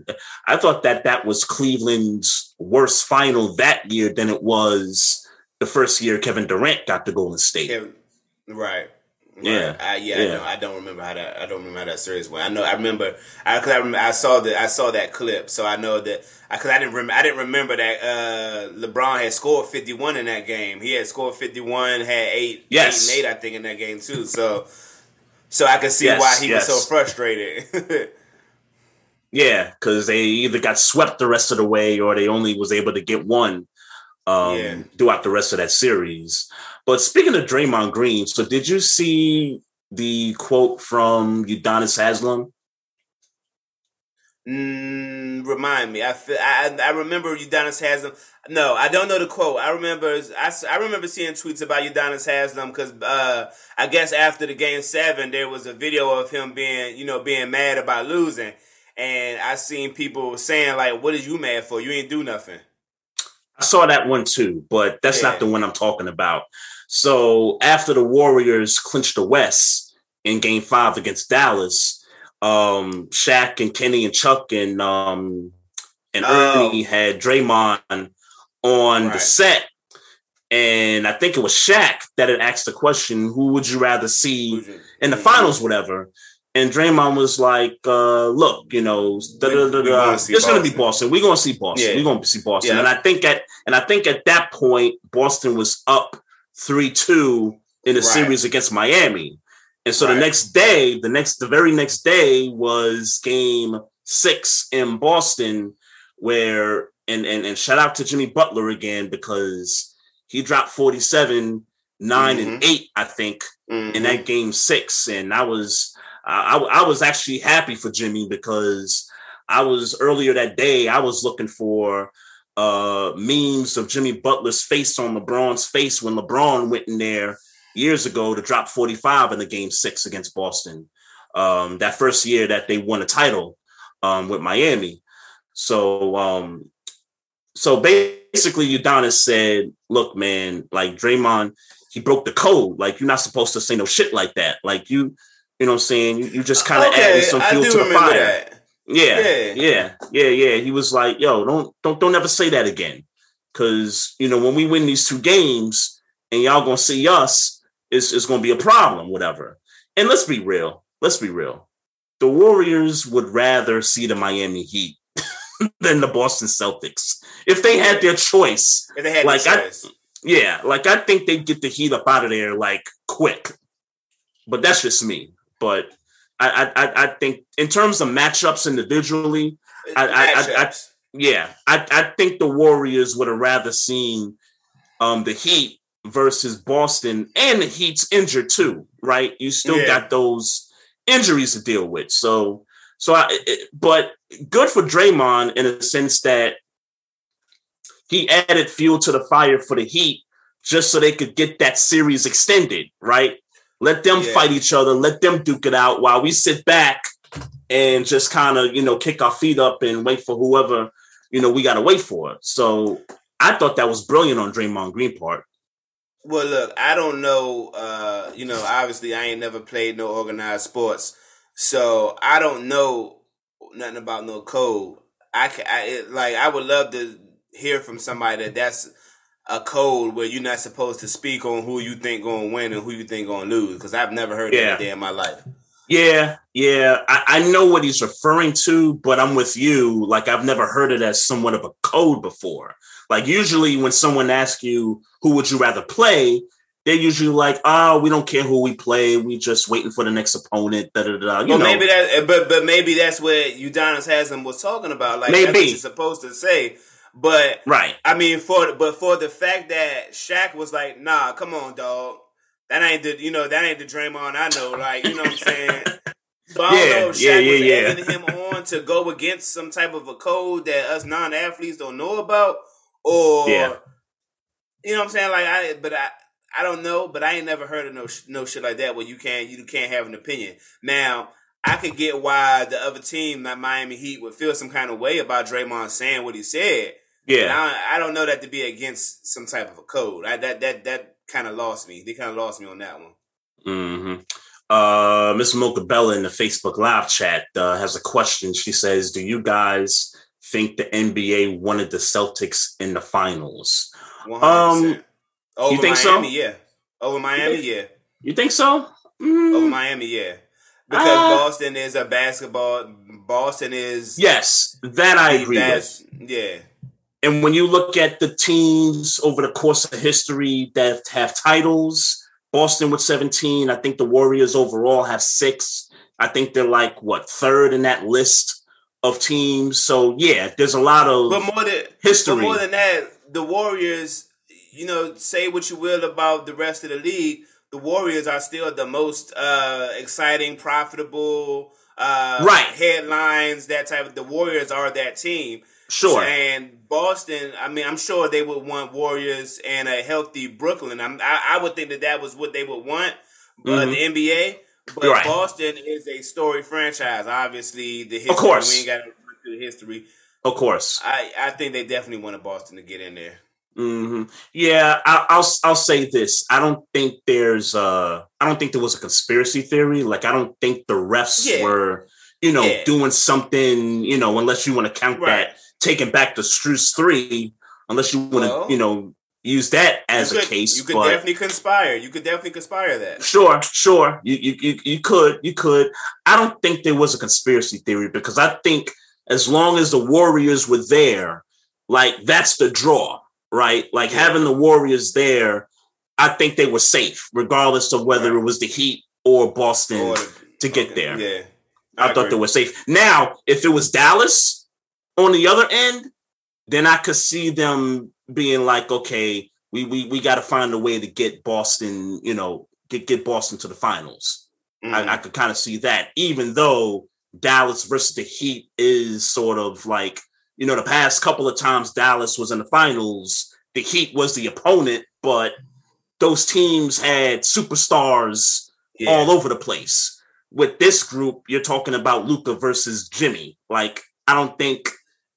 I thought that that was Cleveland's worst final that year than it was the first year Kevin Durant got to Golden State. Right. Right. Yeah. I, yeah, Yeah. I. I don't remember how that. I don't remember how that series went. I know. I remember. I, cause I, remember, I saw that. I saw that clip, so I know that. Because I, didn't. Rem, I didn't remember that uh, LeBron had scored fifty one in that game. He had scored fifty one, had eight, Yes. eight and eight, I think, in that game too. So, so I could see Yes, why he yes. was so frustrated. Yeah, because they either got swept the rest of the way or they only was able to get one um, Yeah. throughout the rest of that series. But speaking of Draymond Green, so did you see the quote from Udonis Haslem? Mm, remind me. I, feel, I I remember Udonis Haslem. No, I don't know the quote. I remember. I, I remember seeing tweets about Udonis Haslem because uh, I guess after the game seven, there was a video of him being you know being mad about losing, and I seen people saying like, "What is you mad for? You ain't do nothing." I saw that one too, but that's Yeah. not the one I'm talking about. So after the Warriors clinched the West in Game Five against Dallas, um, Shaq and Kenny and Chuck and um, and Oh. Ernie had Draymond on the set, and I think it was Shaq that had asked the question, "Who would you rather see in the finals, whatever?" And Draymond was like, uh, "Look, you know, da, da, da, da, it's going to be Boston. Boston. We're going to see Boston. Yeah. We're going to see Boston." Yeah. And I think at and I think at that point, Boston was up three two in the Right. series against Miami, and so the next day, the next the very next day was Game Six in Boston, where and and and shout out to Jimmy Butler again because he dropped forty seven. 9 and eight, I think, Mhm. in that game six, and I was I I was actually happy for Jimmy because I was earlier that day I was looking for uh memes of Jimmy Butler's face on LeBron's face when LeBron went in there years ago to drop 45 in the game six against Boston. Um that first year that they won a title um with Miami. So um so basically Udonis said, look, man, like Draymond, he broke the code. Like you're not supposed to say no shit like that. Like you, you know what I'm saying? You, you just kind of added some fuel to the fire. that. Yeah, Yeah. yeah, yeah, yeah. He was like, "Yo, don't, don't, don't ever say that again." Because you know, when we win these two games, and y'all gonna see us, it's, it's gonna be a problem, whatever. And let's be real. Let's be real. The Warriors would rather see the Miami Heat than the Boston Celtics if they had their choice. If they had Like, I- choice. Yeah, like I think they'd get the Heat up out of there like quick. But that's just me. But I, I, I- think in terms of matchups individually, I- I- I- I- Matchups. yeah, I, I think the Warriors would have rather seen um, the Heat versus Boston, and the Heat's injured too, right? You still Yeah. got those injuries to deal with. So, so I, but good for Draymond in a sense that he added fuel to the fire for the Heat just so they could get that series extended, right? Let them Yeah. fight each other, let them duke it out while we sit back and just kind of, you know, kick our feet up and wait for whoever, you know, we got to wait for. So I thought that was brilliant on Draymond Green part. Well, look, I don't know. Uh, you know, obviously, I ain't never played no organized sports, so I don't know nothing about no code. I, ca- I it, like. I would love to hear from somebody that that's a code where you're not supposed to speak on who you think gonna win and who you think gonna lose. Because I've never heard Yeah. that day in my life. Yeah, yeah. I, I know what he's referring to, but I'm with you. Like I've never heard it as somewhat of a code before. Like usually when someone asks you who would you rather play, they're usually like, oh, we don't care who we play. We just waiting for the next opponent. Da, da, da. You well, know, maybe that, eh, but but maybe that's what Udonis Haslem was talking about. Like that's what Maybe. you're supposed to say. But right. I mean, for but for the fact that Shaq was like, "Nah, come on, dog, that ain't the you know that ain't the Draymond I know." Like, you know what I'm saying? So I don't Yeah, know if Shaq yeah, yeah, was yeah. him on to go against some type of a code that us non-athletes don't know about, or Yeah. you know what I'm saying? Like, I but I I don't know, but I ain't never heard of no no shit like that where you can't you can't have an opinion. Now I could get why the other team, like Miami Heat, would feel some kind of way about Draymond saying what he said. Yeah, I, I, don't know that to be against some type of a code. I, that that that kind of lost me. They kind of lost me on that one. Hmm. Uh, Miss Mocha Bella in the Facebook live chat uh, has a question. She says, "Do you guys think the NBA wanted the Celtics in the finals?" 100%. Um, over you think Miami, so? Yeah. Over Miami, you think, yeah. You think so? Mm. Over Miami, yeah. Because uh, Boston is a basketball. Boston is yes, that I agree with. Yeah. And when you look at the teams over the course of history that have titles, Boston with 17, I think the Warriors overall have six. I think they're like what third in that list of teams. So yeah, there's a lot of but more than history. But more than that, the Warriors, you know, say what you will about the rest of the league, the Warriors are still the most uh, exciting, profitable, uh, right headlines. That type of the Warriors are that team. Sure. And Boston, I mean, I'm sure they would want Warriors and a healthy Brooklyn. I'm, I, I would think that that was what they would want, but mm-hmm. the NBA. But right. Boston is a story franchise. Obviously, the history. Of course. We ain't got to go through the history. Of course. I, I think they definitely wanted Boston to get in there. Mm-hmm. Yeah, I, will I'll say this. I don't think there's uh I don't think there was a conspiracy theory. Like I don't think the refs yeah. were, you know, yeah. doing something, you know, unless you want to count right. that taking back the Strus three, unless you want to, well, you know, use that as could, a case. You could definitely conspire. You could definitely conspire that. Sure, sure. You, you you you could you could. I don't think there was a conspiracy theory because I think as long as the Warriors were there, like that's the draw right? Like yeah. having the Warriors there, I think they were safe, regardless of whether right. it was the Heat or Boston or, to get okay. there. Yeah. I, I thought they were safe. Now, if it was Dallas on the other end, then I could see them being like, okay, we we we got to find a way to get Boston, you know, get get Boston to the finals. Mm-hmm. I, I could kind of see that, even though Dallas versus the Heat is sort of like you know, the past couple of times Dallas was in the finals, the Heat was the opponent, but those teams had superstars yeah. all over the place. With this group, you're talking about Luka versus Jimmy. Like, I don't think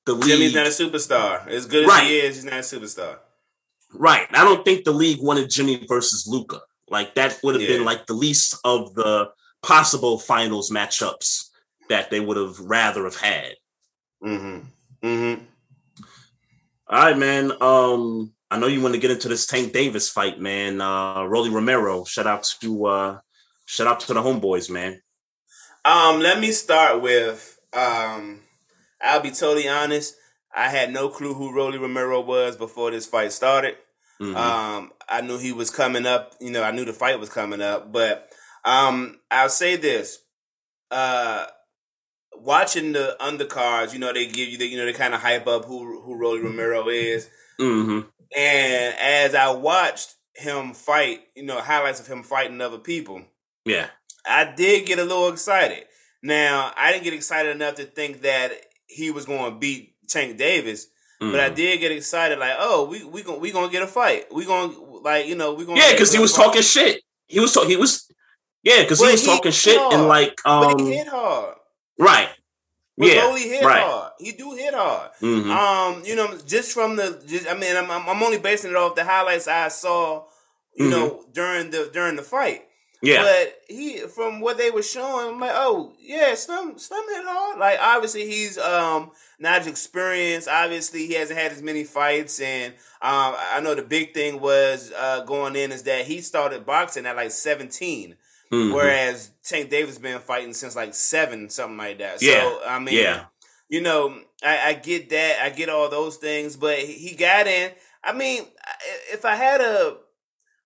the league. Jimmy's not a superstar. As good as right. he is, he's not a superstar. Right. I don't think the league wanted Jimmy versus Luka. Like that would have yeah. been like the least of the possible finals matchups that they would have rather have had. Mm-hmm. Mm-hmm. All right, man. Um, I know you want to get into this Tank Davis fight, man. Uh, Rolly Romero. Shout out to uh, shout out to the homeboys, man. Um, let me start with um, I'll be totally honest. I had no clue who Rolly Romero was before this fight started. Mm-hmm. Um, I knew he was coming up. You know, I knew the fight was coming up, but um, I'll say this. Uh, watching the undercards, you know, they give you the, you know, they kind of hype up who who Rolly. Romero is. Mm-hmm. And as I watched him fight, you know, highlights of him fighting other people. Yeah. I did get a little excited. Now, I didn't get excited enough to think that he was going to beat Tank Davis, mm-hmm. but I mm-hmm. did get excited like, "Oh, we we going we to get a fight. We going to like, you know, we going to. Yeah, cuz he was fight. talking shit. He was talking he was yeah, cuz he was talking shit hard. and like um but he um, hit hard. Right. But yeah, hit right. hard. He do hit hard. Mm-hmm. Um, you know, just from the, just, I mean, I'm, I'm only basing it off the highlights I saw, you mm-hmm. know, during the during the fight. Yeah, but he from what they were showing, I'm like, oh yeah, Slim Slim hit hard. Like obviously he's um not as experienced. Obviously he hasn't had as many fights, and um I know the big thing was uh going in is that he started boxing at like 17. Mm-hmm. Whereas Tank Davis been fighting since like seven, something like that. Yeah. So I mean, yeah. you know, I, I get that, I get all those things, but he got in. I mean, if I had a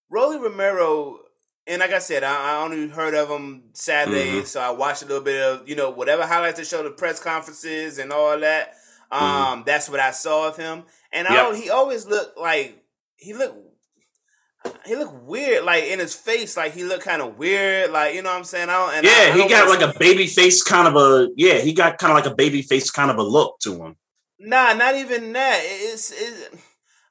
Rolly Romero, and like I said, I, I only heard of him Saturday, mm-hmm. so I watched a little bit of you know whatever highlights they show the press conferences and all that. Mm-hmm. Um, mm-hmm. that's what I saw of him, and yep. I, he always looked like he looked he looked weird, like in his face, like he looked kind of weird, like you know what I'm saying. I don't, and yeah, I, I he got like a baby face, kind of a yeah, he got kind of like a baby face, kind of a look to him. Nah, not even that. It's, it's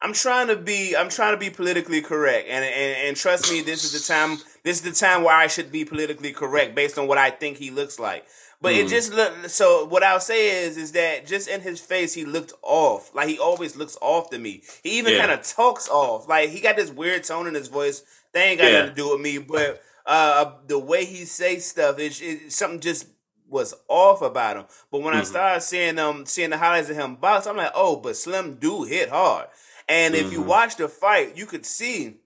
I'm trying to be I'm trying to be politically correct, and, and and trust me, this is the time this is the time where I should be politically correct based on what I think he looks like. But mm. it just looked so. What I'll say is, is that just in his face, he looked off. Like he always looks off to me. He even yeah. kind of talks off. Like he got this weird tone in his voice. They ain't got yeah. nothing to do with me. But uh, the way he says stuff, is something just was off about him. But when mm-hmm. I started seeing them, um, seeing the highlights of him box, I'm like, oh, but Slim do hit hard. And mm-hmm. if you mm-hmm. watch the fight, you could see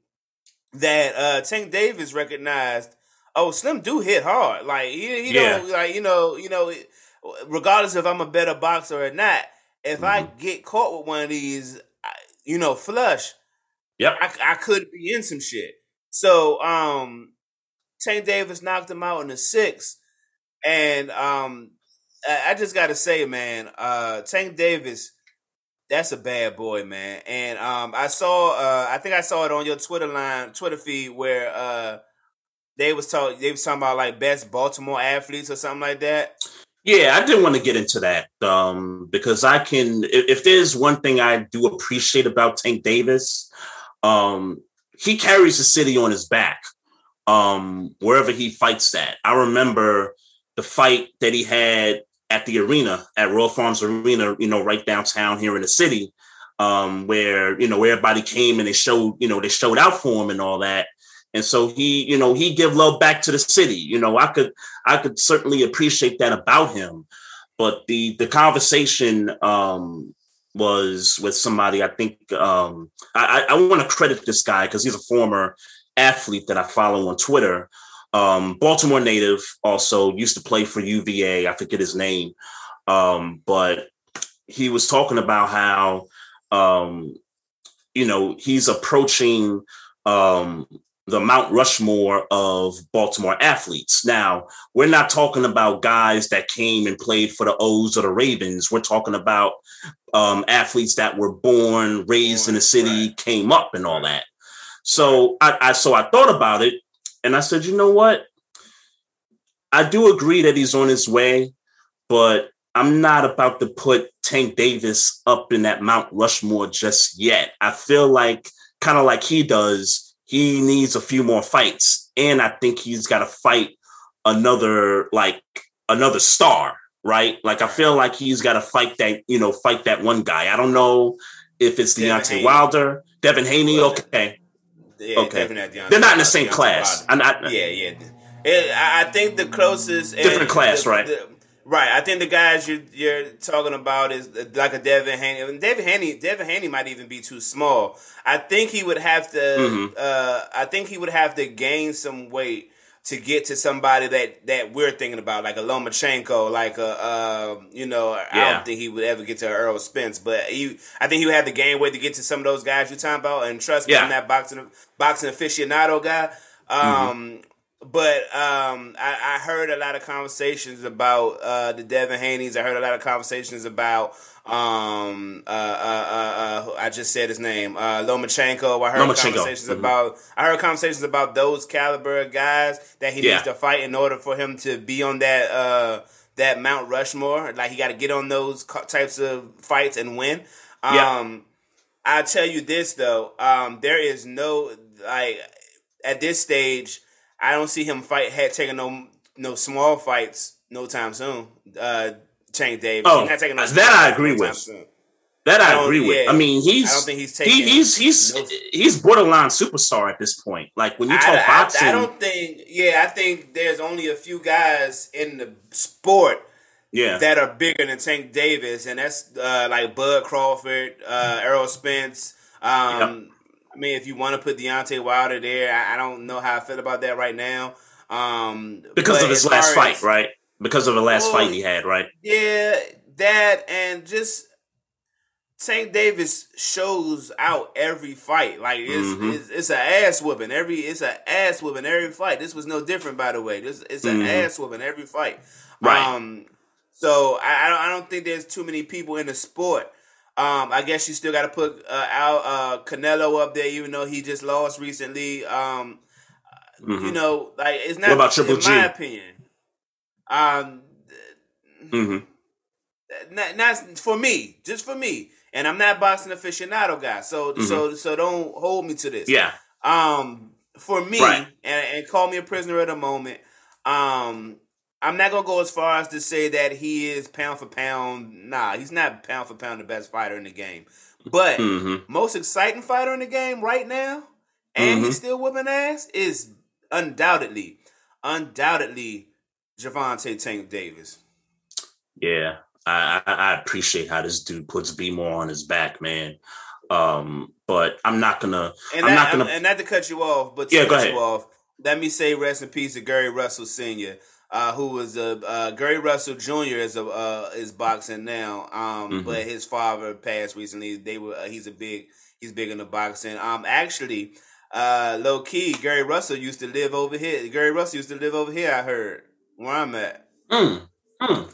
that uh, Tank Davis recognized oh, Slim do hit hard. Like he, he yeah. don't like you know you know regardless if I'm a better boxer or not. If mm-hmm. I get caught with one of these, you know, flush, yep, I, I could be in some shit. So, um, Tank Davis knocked him out in the sixth, and um, I, I just got to say, man, uh, Tank Davis, that's a bad boy, man. And um, I saw, uh, I think I saw it on your Twitter line, Twitter feed, where uh, they was talking they was talking about like best Baltimore athletes or something like that. Yeah, I didn't want to get into that um, because I can. If, if, there's one thing I do appreciate about Tank Davis, um, he carries the city on his back um, wherever he fights at. I remember the fight that he had at the arena at Royal Farms Arena, you know, right downtown here in the city, um, where you know where everybody came and they showed, you know, they showed out for him and all that. And so he you know he give love back to the city. You know i could i could certainly appreciate that about him. But the the conversation um was with somebody i think um i i want to credit this guy because he's a former athlete that i follow on twitter um baltimore native also used to play for uva i forget his name um but he was talking about how um you know he's approaching um the Mount Rushmore of Baltimore athletes. Now, we're not talking about guys that came and played for the O's or the Ravens. We're talking about um, athletes that were born, raised in the city, right. came up, and all that. So I, I so I thought about it, and I said, you know what? I do agree that he's on his way, but I'm not about to put Tank Davis up in that Mount Rushmore just yet. I feel like kind of like he does he needs a few more fights. And I think he's got to fight another, like, another star, right? Like, I feel like he's got to fight that, you know, fight that one guy. I don't know if it's Devin Deontay Haney. Wilder, Devin Haney. Okay. Yeah, okay. They're not in the same Deontay class. Not, yeah, yeah. It, I think the closest different class, the, right? The, Right. I think the guys you're, you're talking about is like a Devin Haney. And Devin Haney, Devin Haney might even be too small. I think he would have to. Mm-hmm. Uh, I think he would have to gain some weight to get to somebody that that we're thinking about, like a Lomachenko, like a uh, you know. Yeah. I don't think he would ever get to Errol Spence, but he. I think he would have to gain weight to get to some of those guys you're talking about. And trust me, yeah. I'm that boxing boxing aficionado guy. Um, mm-hmm but um, I, I, heard a lot of conversations about uh, the Devin Haney's. I heard a lot of conversations about um, uh, uh, uh, uh I just said his name, uh, Lomachenko. I heard Lomachenko. conversations mm-hmm. about. I heard conversations about those caliber guys that he yeah. needs to fight in order for him to be on that that Mount Rushmore. Like he got to get on those types of fights and win. Um, yeah. I tell you this though, um, there is no like at this stage I don't see him fight had taking no no small fights no time soon. Uh Tank Davis. Oh, no that I agree with. Soon. That I, I agree with. Yeah, I mean, he's I don't think he's taking he, he's he's no, he's borderline superstar at this point. Like when you talk I, boxing, I, I don't think. Yeah, I think there's only a few guys in the sport. Yeah. that are bigger than Tank Davis, and that's uh, like Bud Crawford, uh, Errol Spence. Um, yep. I mean, if you want to put Deontay Wilder there, I, I don't know how I feel about that right now. Um, because of his last fight, as, right? Because of the last well, fight he had, right? Yeah, that and just Tank Davis shows out every fight. Like it's mm-hmm. it's, it's an ass whooping every it's an ass whooping every fight. This was no different, by the way. This it's an mm-hmm. ass whooping every fight. Right. Um, so I, I don't I don't think there's too many people in the sport um, I guess you still got to put uh, Al uh, Canelo up there, even though he just lost recently. Um, mm-hmm. You know, like it's not. What about Triple in G? my opinion. Um, mm-hmm. not, not for me, just for me. and I'm not boxing aficionado guy. So mm-hmm. so so don't hold me to this. Yeah. Um, for me, right. and, and call me a prisoner at the moment. Um, I'm not gonna go as far as to say that he is pound for pound. Nah, he's not pound for pound the best fighter in the game. But mm-hmm. most exciting fighter in the game right now, and mm-hmm. he's still whooping ass, is undoubtedly, undoubtedly Gervonta Tank Davis. Yeah, I, I, appreciate how this dude puts B more on his back, man. Um, but I'm not gonna. And I'm not gonna. And not to cut you off, but to yeah, cut you off. Let me say rest in peace to Gary Russell Senior uh, who was a uh, Gary Russell Jr. is a uh, is boxing now, um, mm-hmm. but his father passed recently. They were uh, he's a big he's big into boxing. Um, actually, uh, low key, Gary Russell used to live over here. Gary Russell used to live over here. I heard where I'm at. Mm. Mm.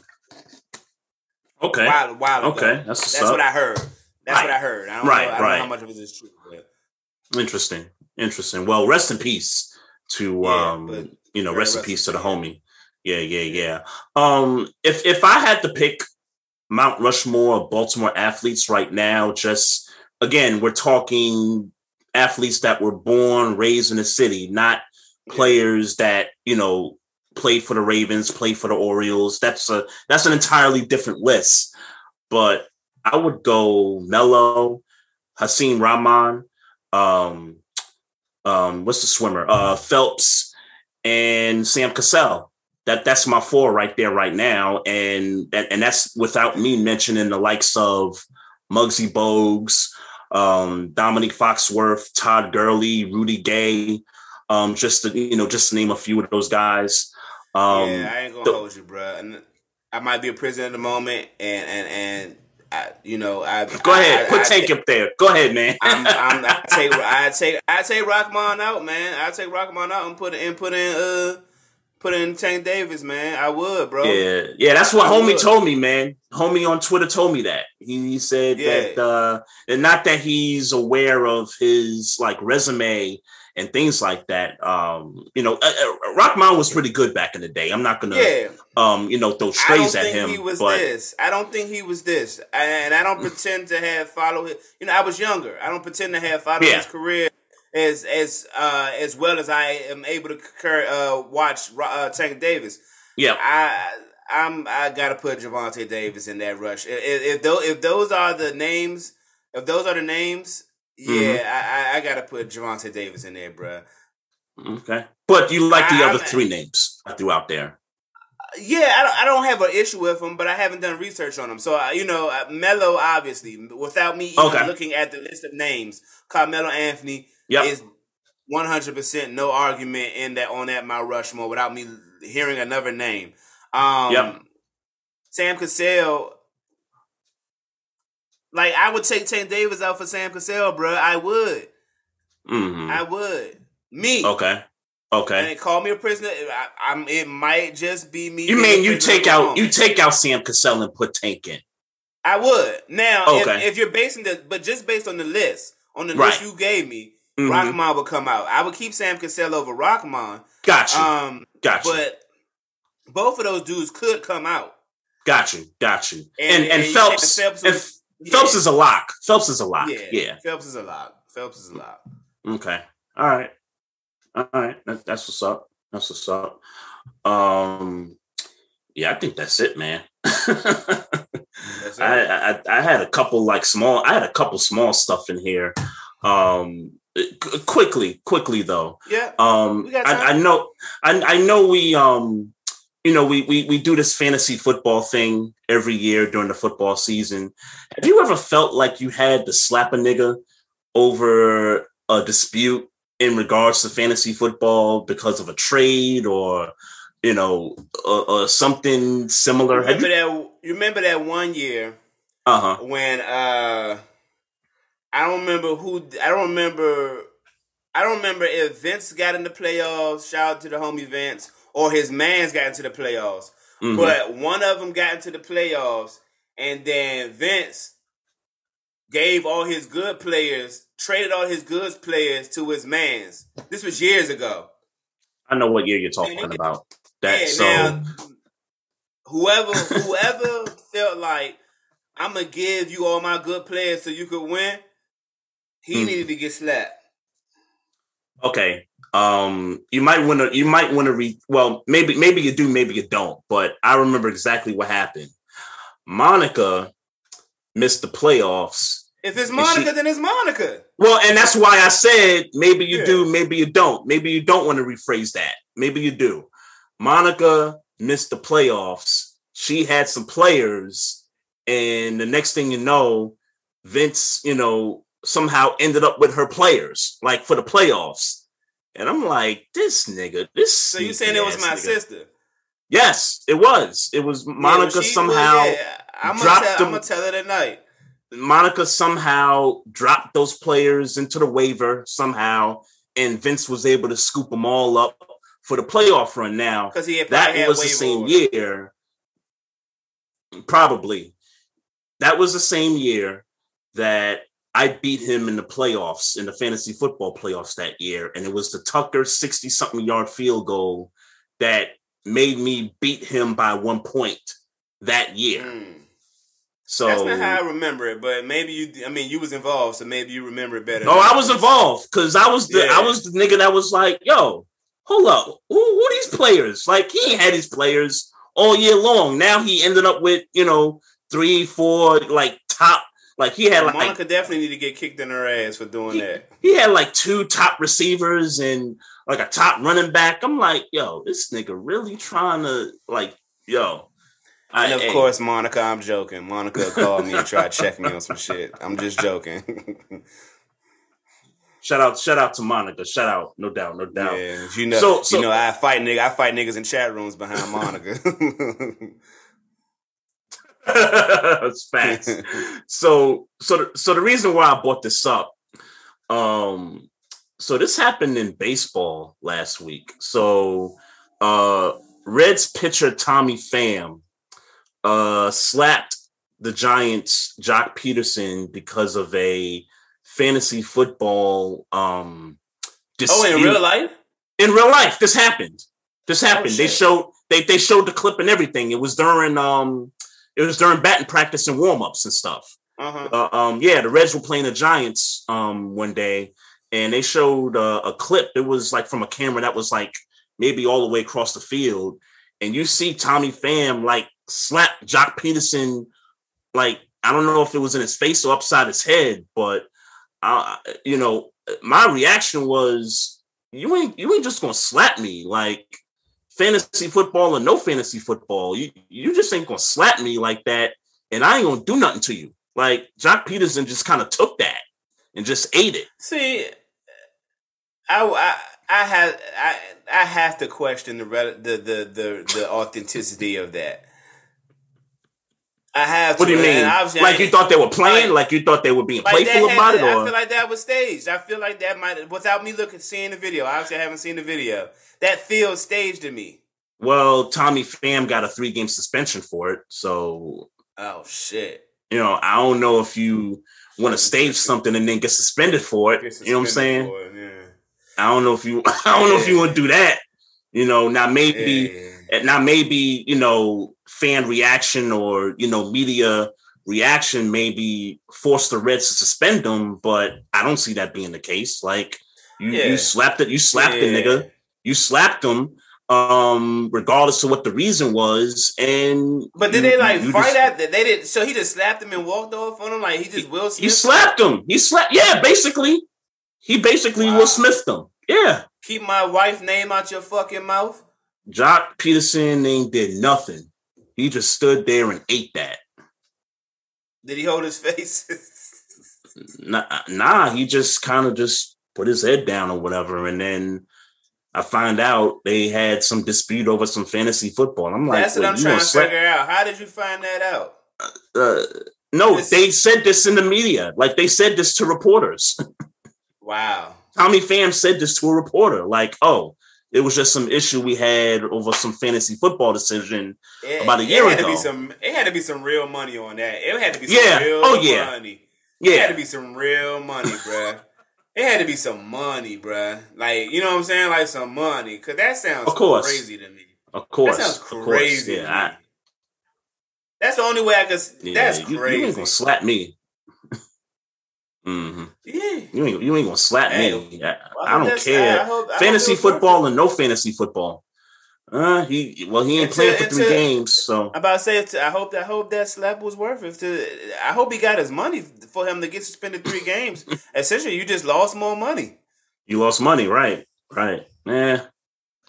Okay. While, while okay, that's that's what I heard. That's right. what I heard. I don't right, know, I don't right. know how much of it is true. But. Interesting, interesting. Well, rest in peace to yeah, um, you know, rest in peace to the homie. Yeah, yeah, yeah. Um, if if I had to pick Mount Rushmore of Baltimore athletes right now, just again, we're talking athletes that were born, raised in the city, not players that you know played for the Ravens, played for the Orioles. That's a that's an entirely different list. But I would go Melo, Hasim Rahman, um, um, what's the swimmer? Uh, Phelps and Sam Cassell that that's my four right there right now, and and, that's without me mentioning the likes of Muggsy Bogues, um, Dominique Foxworth, Todd Gurley, Rudy Gay, um, just to you know just to name a few of those guys. Um, yeah, I ain't gonna hold you, bro. I might be a prisoner at the moment, and and and I, you know, I go ahead, I, put I, Tank I, up there. Go ahead, man. I'm, I'm, I take, I take, I take Rahman out, man. I take Rahman out and put and put in uh put in Tank Davis, man. I would, bro. Yeah, yeah. That's what I homie would. told me, man. Homie on Twitter told me that. He, he said yeah. that, uh, and not that he's aware of his like resume and things like that. Um, you know, uh, uh, Rahman was pretty good back in the day. I'm not gonna, yeah. um, you know, throw strays at him. I don't think he was but... this. I don't think he was this, and I don't pretend to have followed. His, you know, I was younger. I don't pretend to have followed yeah. his career as as uh, as well as I am able to concur, uh, watch uh, Tank Davis. Yeah, I I'm I gotta put Gervonta Davis in that rush. If, if those if those are the names, if those are the names, yeah, mm-hmm. I, I gotta put Gervonta Davis in there, bro. Okay, but you like the I, other I'm, three names I threw out there. Yeah, I don't, I don't have an issue with them, but I haven't done research on them. So, uh, you know, uh, Melo, obviously, without me even okay. looking at the list of names, Carmelo Anthony, yep. is 100% no argument in that on that Mount Rushmore without me hearing another name. Um, yep. Sam Cassell, like I would take Tank Davis out for Sam Cassell, bro. I would. Mm-hmm. I would. Me. Okay. Okay. And call me a prisoner. I, am It might just be me. You mean you take out you take out Sam Cassell and put Tank in? I would. Now, okay. if, if, you're basing the, but just based on the list, on the right. list you gave me, mm-hmm. Rahman would come out. I would keep Sam Cassell over Rahman. Gotcha. Um, gotcha. But both of those dudes could come out. Got you. Got you. And and, and, and Phelps. Phelps, was, yeah. Phelps is a lock. Phelps is a lock. Yeah. yeah. Phelps is a lock. Phelps is a lock. Okay. All right. All right. That, that's what's up. That's what's up. Um. Yeah, I think that's it, man. That's I, I, I had a couple like small. I had a couple small stuff in here. Um, quickly, quickly though. Yeah. Um, I, I, know, I, I know we, um, you know, we, we we do this fantasy football thing every year during the football season. Have you ever felt like you had to slap a nigga over a dispute in regards to fantasy football because of a trade or you know, uh, uh, something similar. Remember you- that? You remember that one year? Uh huh. When uh, I don't remember who. I don't remember. I don't remember if Vince got in the playoffs. Shout out to the homie Vince, or his man's got into the playoffs. Mm-hmm. But one of them got into the playoffs, and then Vince gave all his good players, traded all his good players to his man's. This was years ago. I know what year you're talking about. That yeah, so now, whoever whoever felt like I'm gonna give you all my good players so you could win. He Hmm. needed to get slapped. Okay. Um, you might want to. You might want to read. Well, maybe maybe you do, maybe you don't. But I remember exactly what happened. Monica missed the playoffs. If it's she- Monica, then it's Monica. Well, and that's why I said maybe you Yeah. do, maybe you don't. Maybe you don't want to rephrase that. Maybe you do. Monica missed the playoffs. She had some players, and the next thing you know, Vince, you know, somehow ended up with her players, like for the playoffs. And I'm like, this nigga, this. So you saying it was my sister? sister? Yes, it was. It was Monica somehow. I'm gonna, dropped tell, I'm gonna tell her tonight. Monica somehow dropped those players into the waiver somehow, and Vince was able to scoop them all up for the playoff run. Now Because he had that was the same order. year, probably. That was the same year that I beat him in the playoffs in the fantasy football playoffs that year, and it was the Tucker sixty something yard field goal that made me beat him by one point that year. Mm. So That's not how I remember it, but maybe you. I mean, you was involved, so maybe you remember it better. No, I was involved because I was the Yeah. I was the nigga that was like, yo, hold up, who who these players? Like he had his players all year long. Now he ended up with you know three, four, like top. Like he had like Monica definitely need to get kicked in her ass for doing he, that. he had like two top receivers and like a top running back. I'm like, yo, this nigga really trying to like, yo. I, And of hey, course, Monica, I'm joking. Monica called me and tried to check me on some shit. I'm just joking. shout out, shout out to Monica. Shout out, no doubt, no doubt. yeah, you know, So- so- you know, I fight nigga, I fight niggas in chat rooms behind Monica. That's facts. so so the, so the reason why I brought this up, um, so this happened in baseball last week. So uh Reds pitcher Tommy Pham uh slapped the Giants Joc Pederson because of a fantasy football um oh, in real life? in real life this happened this happened they Oh, shit. showed they they showed the clip and everything it was during um it was during batting practice and warm-ups and stuff Uh-huh. uh, um yeah the reds were playing the giants um one day and they showed uh, a clip it was like from a camera that was like maybe all the way across the field and you see tommy pham like slap Joc Pederson like i don't know if it was in his face or upside his head but uh, you know my reaction was you ain't you ain't just gonna slap me like fantasy football or no fantasy football. You you just ain't gonna slap me like that, and I ain't gonna do nothing to you. Like Joc Pederson just kind of took that and just ate it. See, I, I, I have I, I have to question the the the the, the authenticity of that. I have. What do you mean? Like you thought they were playing? like- Like you thought they were being like playful about it? I feel like that was staged. I feel like that might, without me looking, seeing the video. Obviously, I haven't seen the video. That feels staged to me. well, Tommy Pham got a three game suspension for it, so Oh shit! you know I don't know if you want to stage something and then get suspended for it. Get You know what I'm saying? it, yeah. I don't know if you I don't know if you want to do that. You know, now maybe Yeah. now maybe you know fan reaction or you know media reaction maybe force the Reds to suspend them, but I don't see that being the case. Like you, Yeah. you slapped it, you slapped the nigga, you slapped him, um, regardless of what the reason was. And But did you- they like fight just- at that? They did. So he just slapped him and walked off on him like he just Will Smith. He slapped him. He slapped. Yeah, basically, he basically Wow. Will Smith them. Yeah, Keep my wife name out your fucking mouth. Joc Pederson ain't did nothing. He just stood there and ate that. Did he hold his face? Nah, nah he just kind of just put his head down or whatever. And then I find out they had some dispute over some fantasy football. I'm like, That's what "Wait, I'm you trying to figure out. How did you find that out? Uh, no, This- they said this in the media. Like they said this to reporters. Wow. Tommy Pham said this to a reporter. Like, oh, it was just some issue we had over some fantasy football decision. About a it year had To ago. be some, it had to be some real money on that. It had to be some Yeah. Oh, real Oh, yeah. money. It had to be some real money, bruh. It had to be some money, bruh. Like, you know what I'm saying? Like some money. Cause that sounds Of course. crazy to me. of course. that sounds of course, crazy. to Yeah, me. That's the only way I could. Yeah, that's you, crazy. you ain't gonna slap me. Hmm yeah. You ain't you ain't gonna slap Hey, me. I, I don't care. I hope- I fantasy football and no fantasy football. Uh, he well he ain't Until- playing for three games, so I'm about to say, I hope I hope that slap was worth it. To, I hope he got his money for him to get suspended three games. Essentially, you just lost more money. you lost money, right? Right. Eh,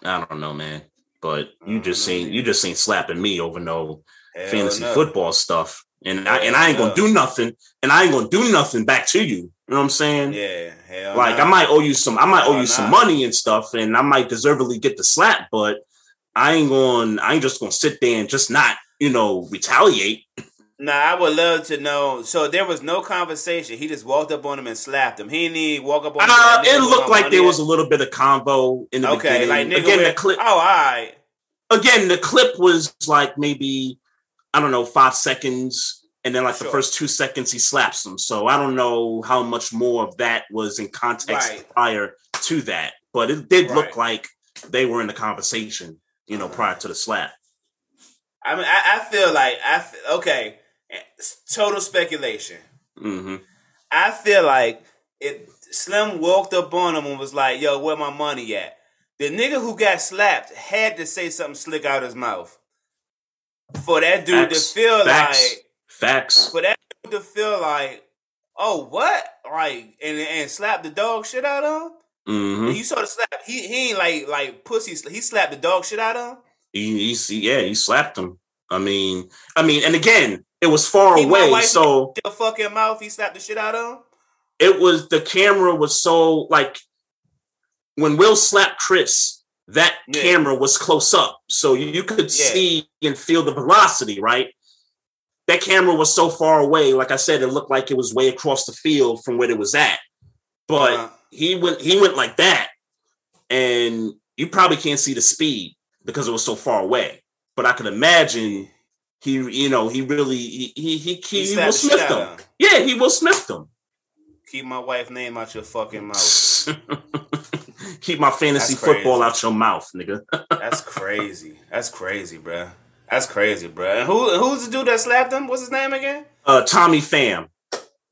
I don't know, man. But you just know, man. you just seen slapping me over no Hell fantasy no. football stuff. And I and I ain't gonna do nothing, and I ain't gonna do nothing back to you. You know what I'm saying? Yeah, hell like no. I might owe you some, I might owe Oh, you some money and stuff, and I might deservedly get the slap, but I ain't going, I ain't just gonna sit there and just not, you know, retaliate. Nah, I would love to know. So there was no conversation. He just walked up on him and slapped him. He didn't walk up on him. Uh, it looked like there was a little bit of convo in the okay. beginning. Like nigga, again, the clip, Oh, all right. again, the clip was like maybe I don't know five seconds, and then like the first two seconds he slaps him. So I don't know how much more of that was in context Right. prior to that, but it did look like they were in the conversation, you know, prior to the slap. I mean, I, I feel like I okay. it's Total speculation. hmm I feel like it. Slim walked up on him and was like, "Yo, where my money at?" The nigga who got slapped had to say something slick out his mouth for that dude Facts. to feel Facts. like Facts. for that dude to feel like, "Oh, what?" Like and and slap the dog shit out of him. hmm You saw the slap. He he ain't like like pussy. He slapped the dog shit out of him. He, he, yeah, he slapped him. I mean, I mean, and again, it was far my away, so The fucking mouth. He slapped the shit out of him. it was the camera was so like when Will slapped Chris, that Yeah. camera was close up, so you, could Yeah. see and feel the velocity, right? That camera was so far away, like I said, it looked like it was way across the field from where it was at. But Uh-huh. he went he went like that, and you probably can't see the speed because it was so far away. But I could imagine he, you know, he really he he he, he, He Will slapped the shit Smith out him. of him. Yeah, he Will Smith them. Keep my wife's name out your fucking mouth. Keep my fantasy football out your mouth, nigga. That's crazy. That's crazy, bruh. That's crazy, bruh. And who who's the dude that slapped him? What's his name again? Uh, Tommy Pham.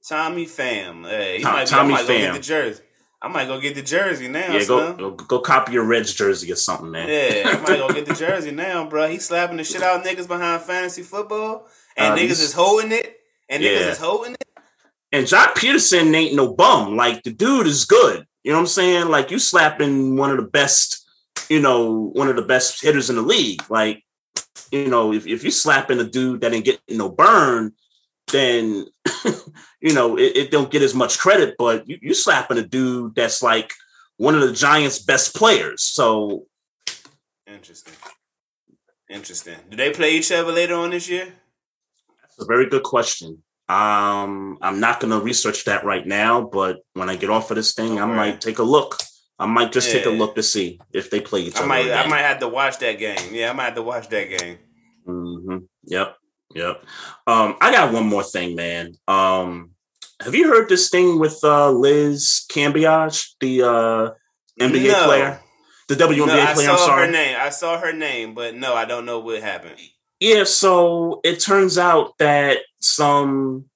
Tommy Pham. Hey, he Tom- might, Tommy I might go get the jersey. I might go get the jersey now. Yeah, go, go go copy your Reds jersey or something, man. Yeah, I might go get the jersey now, bro. He's slapping the shit out of niggas behind fantasy football, and Uh, niggas is holding it, and niggas is holding it. And Joc Pederson ain't no bum. Like the dude is good. You know what I'm saying? Like you slapping one of the best, you know, one of the best hitters in the league. Like, you know, if, if you slapping a dude that ain't getting no burn, then you know it, it don't get as much credit. But you, you slapping a dude that's like one of the Giants' best players. So Interesting. Interesting. Do they play each other later on this year? That's a very good question. Um, I'm not going to research that right now, but when I get off of this thing, I Okay. might take a look. I might just take a look to see if they play each I other. might. I might have to watch that game. Yeah, I might have to watch that game. hmm Yep. Yep. Um, I got one more thing, man. Um, have you heard this thing with uh, Liz Cambage, the uh, NBA No. player, the WNBA No, I player? I'm saw her name. I saw her name, but no, I don't know what happened. Yeah, so it turns out that some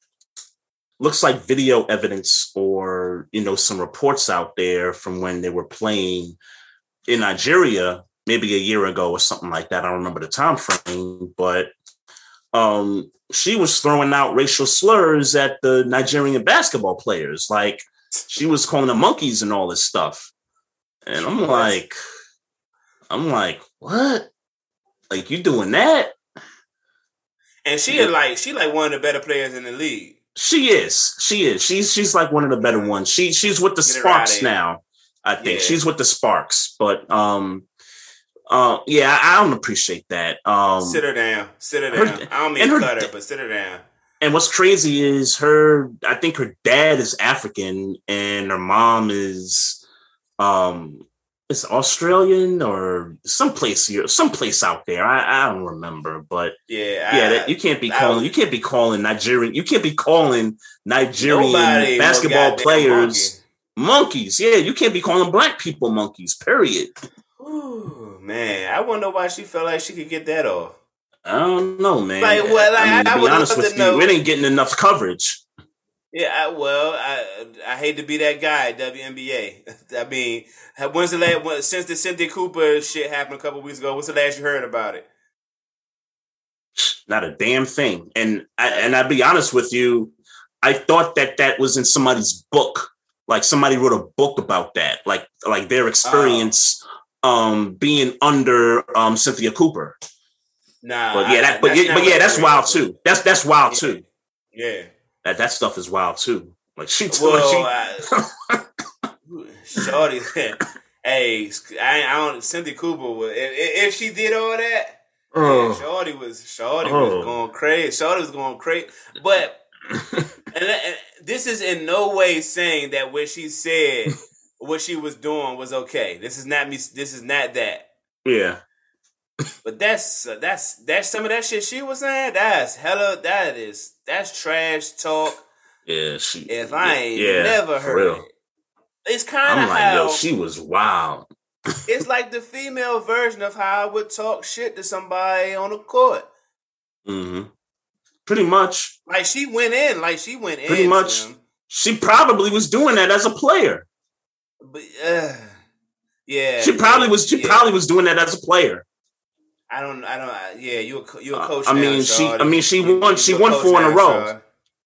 looks like video evidence or you know some reports out there from when they were playing in Nigeria maybe a year ago or something like that. I don't remember the time frame, but um she was throwing out racial slurs at the Nigerian basketball players. Like she was calling them monkeys and all this stuff. And I'm like, I'm like, what? Like you doing that? And she Yeah. is like she like one of the better players in the league. She is. She is. She's she's like one of the better ones. She she's with the Get Sparks here. now. I think Yeah. she's with the Sparks. But um uh yeah, I don't appreciate that. Um sit her down. Sit her her- down. I don't mean her- cut her, but sit her down. and what's crazy is her I think her dad is African and her mom is um is Australian or someplace here, someplace out there. I, I don't remember, but Yeah, yeah, I, that, you can't be I- calling you can't be calling Nigerian you can't be calling Nigerian basketball players monkeys. Yeah, you can't be calling black people monkeys. Period. monkey. Ooh, man, I wonder why she felt like she could get that off. I don't know, man. Like, well, like, I mean, to I be would honest love with to you, know- it ain't getting enough coverage. Yeah, I, well, I I hate to be that guy, WNBA. I mean, when's the last when, since the Cynthia Cooper shit happened a couple weeks ago? What's the last you heard about it? Not a damn thing. And I, and I'll be honest with you, I thought that that was in somebody's book. Like somebody wrote a book about that, like like their experience um being under um Cynthia Cooper. Nah, But yeah, I- that but yeah, but yeah, that's wild too. That's that's wild Yeah. too. Yeah. That that stuff is wild too. Like she, Well, she I, Shorty, hey, I, I don't. Cynthia Cooper was if, if she did all that. Uh. Yeah, Oh. Shorty was Shorty Oh. was uh. going crazy. Shorty was going crazy. But and, and this is in no way saying that what she said, what she was doing was okay. This is not me. This is not that. yeah. But that's uh, that's that's some of that shit she was saying. That's hella. That is that's trash talk. Yeah, she If I ain't yeah, never heard real. it. It's kind of like, how yo, she was wild. it's like the female version of how I would talk shit to somebody on the court. hmm Pretty much. Like she went in, like she went in. Pretty much. She probably was doing that as a player. But uh, yeah, She probably was. She yeah. probably was doing that as a player. I don't. I don't. I- Yeah, you a you a Uh, coach. I now, mean, she- Shawty. I mean, she You- won- she won four in a row.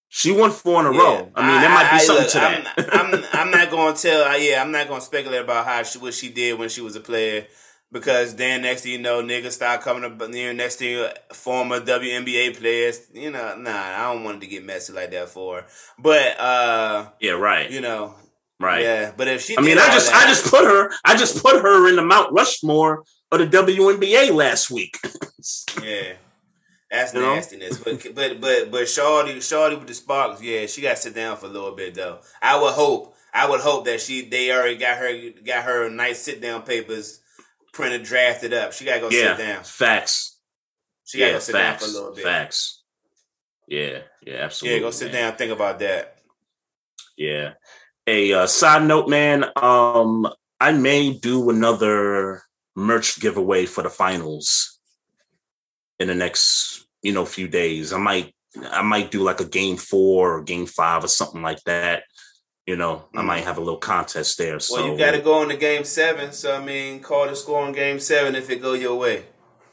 She won four in a Yeah. row. I mean, there might be I- something look, to that. I'm, I'm, I'm not going to tell. uh, Yeah, I'm not going to speculate about how she what she did when she was a player. Because then next thing you know, niggas start coming up. You know, next thing you, former WNBA players. You know, nah, I don't want it to get messy like that for her. But uh, yeah, right, you know, right. yeah. But if she, I mean, I just, that- I just put her, I just put her in the Mount Rushmore of the WNBA last week. Yeah. That's You know? nastiness. But but but but Shorty Shorty with the sparks, yeah, she got to sit down for a little bit though. I would hope I would hope that she they already got her got her nice sit down papers printed drafted up. She gotta go yeah, sit down. facts. She gotta yeah, go sit down facts. for a little bit. Facts. Yeah, yeah, absolutely. Yeah, go sit man. down, think about that. Yeah. A uh, side note, man. Um, I may do another merch giveaway for the finals in the next, you know, few days. I might, I might do like a game four or game five or something like that. You know, I Mm. might have a little contest there. So Well, you gotta go into game seven, so I mean call the score in game seven if it go your way.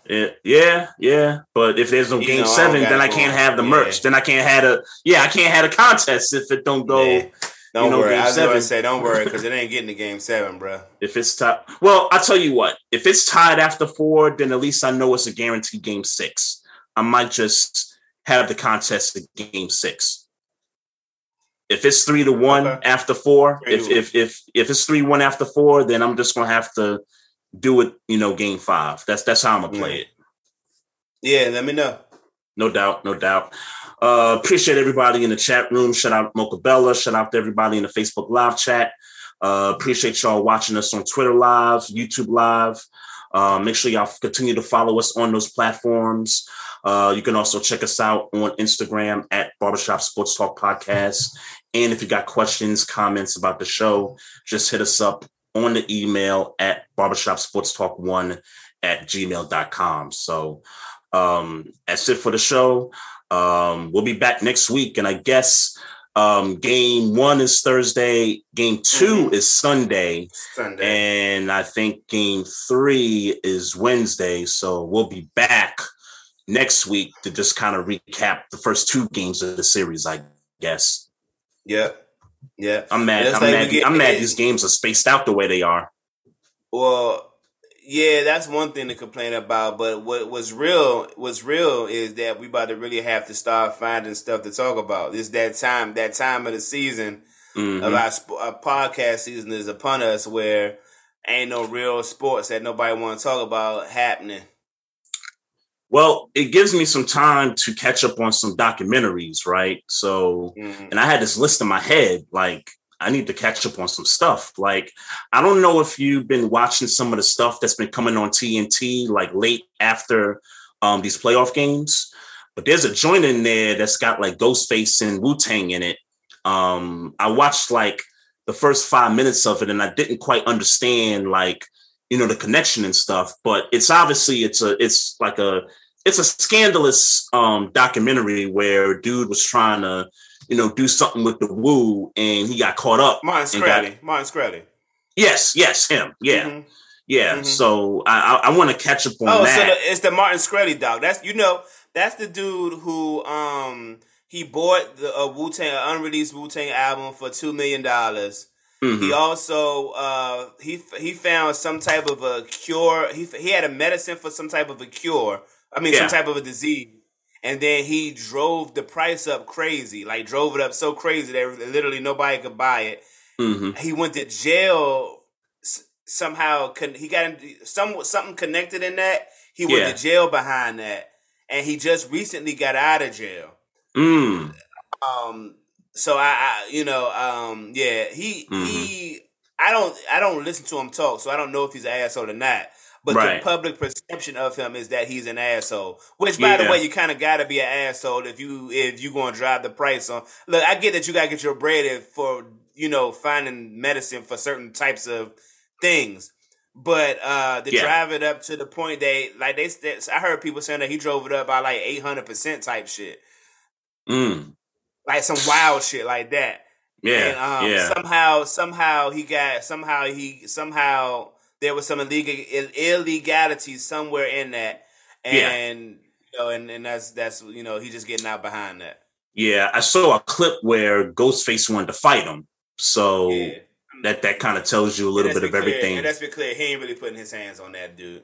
Yeah, yeah, yeah. But if there's no You game know, I seven, then I can't on. have the Yeah. merch. Then I can't have a yeah, I can't have a contest if it don't go. Yeah. Don't you know, worry. I was seven. say don't worry, because it ain't getting to game seven, bro. If it's tied, well, I'll tell you what. If it's tied after four, then at least I know it's a guaranteed game six. I might just have the contest at game six. If it's three to one Okay. after four, if if if if it's three one after four, then I'm just gonna have to do it. You know, game five. That's that's how I'm gonna play Mm. it. Yeah, let me know. No doubt, no doubt. Uh, appreciate everybody in the chat room. Shout out Mocha Bella. Shout out to everybody in the Facebook live chat. Uh, appreciate y'all watching us on Twitter live, YouTube live. Uh, make sure y'all continue to follow us on those platforms. Uh, you can also check us out on Instagram at Barbershop Sports Talk Podcast. And if you got questions, comments about the show, just hit us up on the email at barbershopsportstalk1 at gmail.com. So um, that's it for the show. Um, we'll be back next week, and I guess um, game one is Thursday, game 2 Mhm. is Sunday, Sunday. and I think game three is Wednesday. So we'll be back next week to just kind of recap the first two games of the series, I guess. Yeah. Yeah. I'm mad. I'm mad. get- I'm mad. These games are spaced out the way they are. Well, yeah, that's one thing to complain about. But what was real, what's real is that we about to really have to start finding stuff to talk about. It's that time, that time of the season Mhm. of our, sp- our podcast season is upon us, where ain't no real sports that nobody want to talk about happening. Well, it gives me some time to catch up on some documentaries, right? So, Mhm. and I had this list in my head, like I need to catch up on some stuff. Like, I don't know if you've been watching some of the stuff that's been coming on TNT, like late after um, these playoff games, but there's a joint in there that's got like Ghostface and Wu Tang in it. Um, I watched like the first five minutes of it, and I didn't quite understand like you know the connection and stuff. But it's obviously it's a it's like a it's a scandalous um documentary where dude was trying to, you know, do something with the woo and he got caught up. Martin Shkreli. Martin Shkreli. Yes, yes, him. Yeah. Mm-hmm. Yeah. Mm-hmm. So I I, I want to catch up on oh, that. so the, it's the Martin Shkreli dog. That's you know, that's the dude who um he bought the uh, Wu Tang unreleased Wu Tang album for two million dollars. Mm-hmm. He also uh, he he found some type of a cure. He he had a medicine for some type of a cure. I mean, yeah. some type of a disease. And then he drove the price up crazy, like drove it up so crazy that literally nobody could buy it. Mm-hmm. He went to jail somehow. He got some something connected in that. He went yeah. to jail behind that, and he just recently got out of jail. Mm. Um, so I, I you know, um, yeah, he mm-hmm. he. I don't I don't listen to him talk, so I don't know if he's an asshole or not. But right. the public perception of him is that he's an asshole. Which, by yeah. the way, you kind of got to be an asshole if you if you going to drive the price on. Look, I get that you got to get your bread for you know finding medicine for certain types of things. But uh to yeah. drive it up to the point that like they, I heard people saying that he drove it up by like eight hundred percent type shit. Mm like some wild shit like that. Yeah, and, um, yeah. Somehow, somehow he got somehow he somehow there was some illegal illegality somewhere in that, and yeah. you know, and, and that's that's you know he's just getting out behind that. Yeah, I saw a clip where Ghostface wanted to fight him, so yeah. that that kind of tells you a little bit of clear. everything. And let's be clear, he ain't really putting his hands on that dude.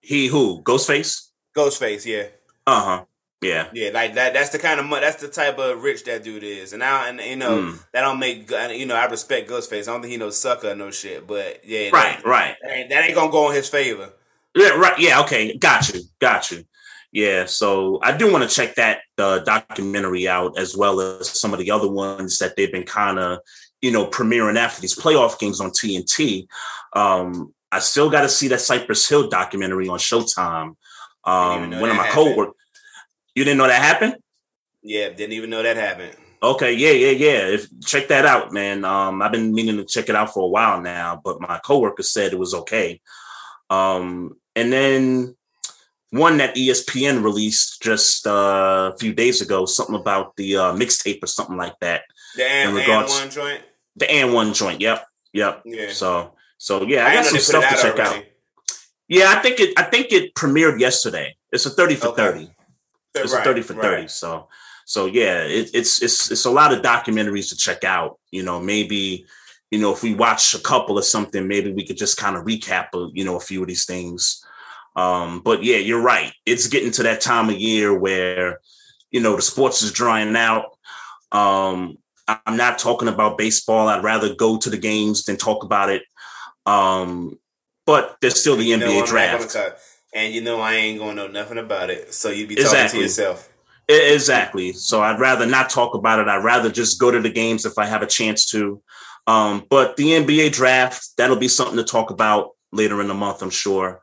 He who? Ghostface. Ghostface, yeah. Uh huh. Yeah, yeah, like that. That's the kind of. That's the type of rich that dude is. And now, and you know, mm. that don't make you know. I respect Ghostface. I don't think he knows sucker or no shit. But yeah, right, that, right. That ain't, that ain't, gonna go in his favor. Yeah, right. Yeah, okay, got you, got you. Yeah, so I do want to check that uh, documentary out as well as some of the other ones that they've been kind of, you know, premiering after these playoff games on TNT. Um, I still got to see that Cypress Hill documentary on Showtime. Um, one of my coworkers you didn't know that happened? Yeah, didn't even know that happened. Okay, yeah, yeah, yeah. If check that out, man. Um, I've been meaning to check it out for a while now, but my coworker said it was okay. Um, and then one that ESPN released just uh, a few days ago, something about the uh, mixtape or something like that. The and, regards, one joint. The and one joint. Yep, yep. Yeah. So, so yeah, I, I got some stuff to check already. out. Yeah, I think it. I think it premiered yesterday. It's a thirty for okay. thirty. It's right, thirty for thirty. Right. So so yeah, it, it's it's it's a lot of documentaries to check out. You know, maybe you know if we watch a couple or something, maybe we could just kind of recap, a, you know, a few of these things. Um, but yeah, you're right. It's getting to that time of year where you know the sports is drying out. Um, I'm not talking about baseball. I'd rather go to the games than talk about it. Um, but there's still the you NBA draft. And you know I ain't gonna know nothing about it. So you'd be talking exactly. to yourself. Exactly. So I'd rather not talk about it. I'd rather just go to the games if I have a chance to. Um, but the NBA draft, that'll be something to talk about later in the month, I'm sure.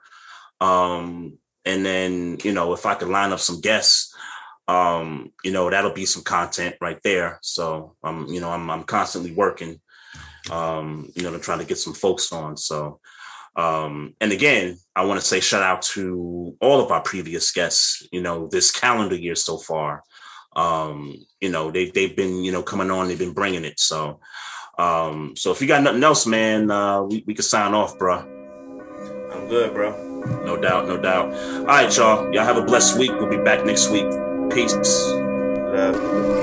Um, and then, you know, if I could line up some guests, um, you know, that'll be some content right there. So I'm, you know, I'm I'm constantly working um, you know, to try to get some folks on. So um, and again, I want to say shout out to all of our previous guests, you know, this calendar year so far. Um, you know, they, they've been, you know, coming on, they've been bringing it. So, um, so if you got nothing else, man, uh, we, we can sign off, bro. I'm good, bro. No doubt, no doubt. All right, y'all. Y'all have a blessed week. We'll be back next week. Peace. Love.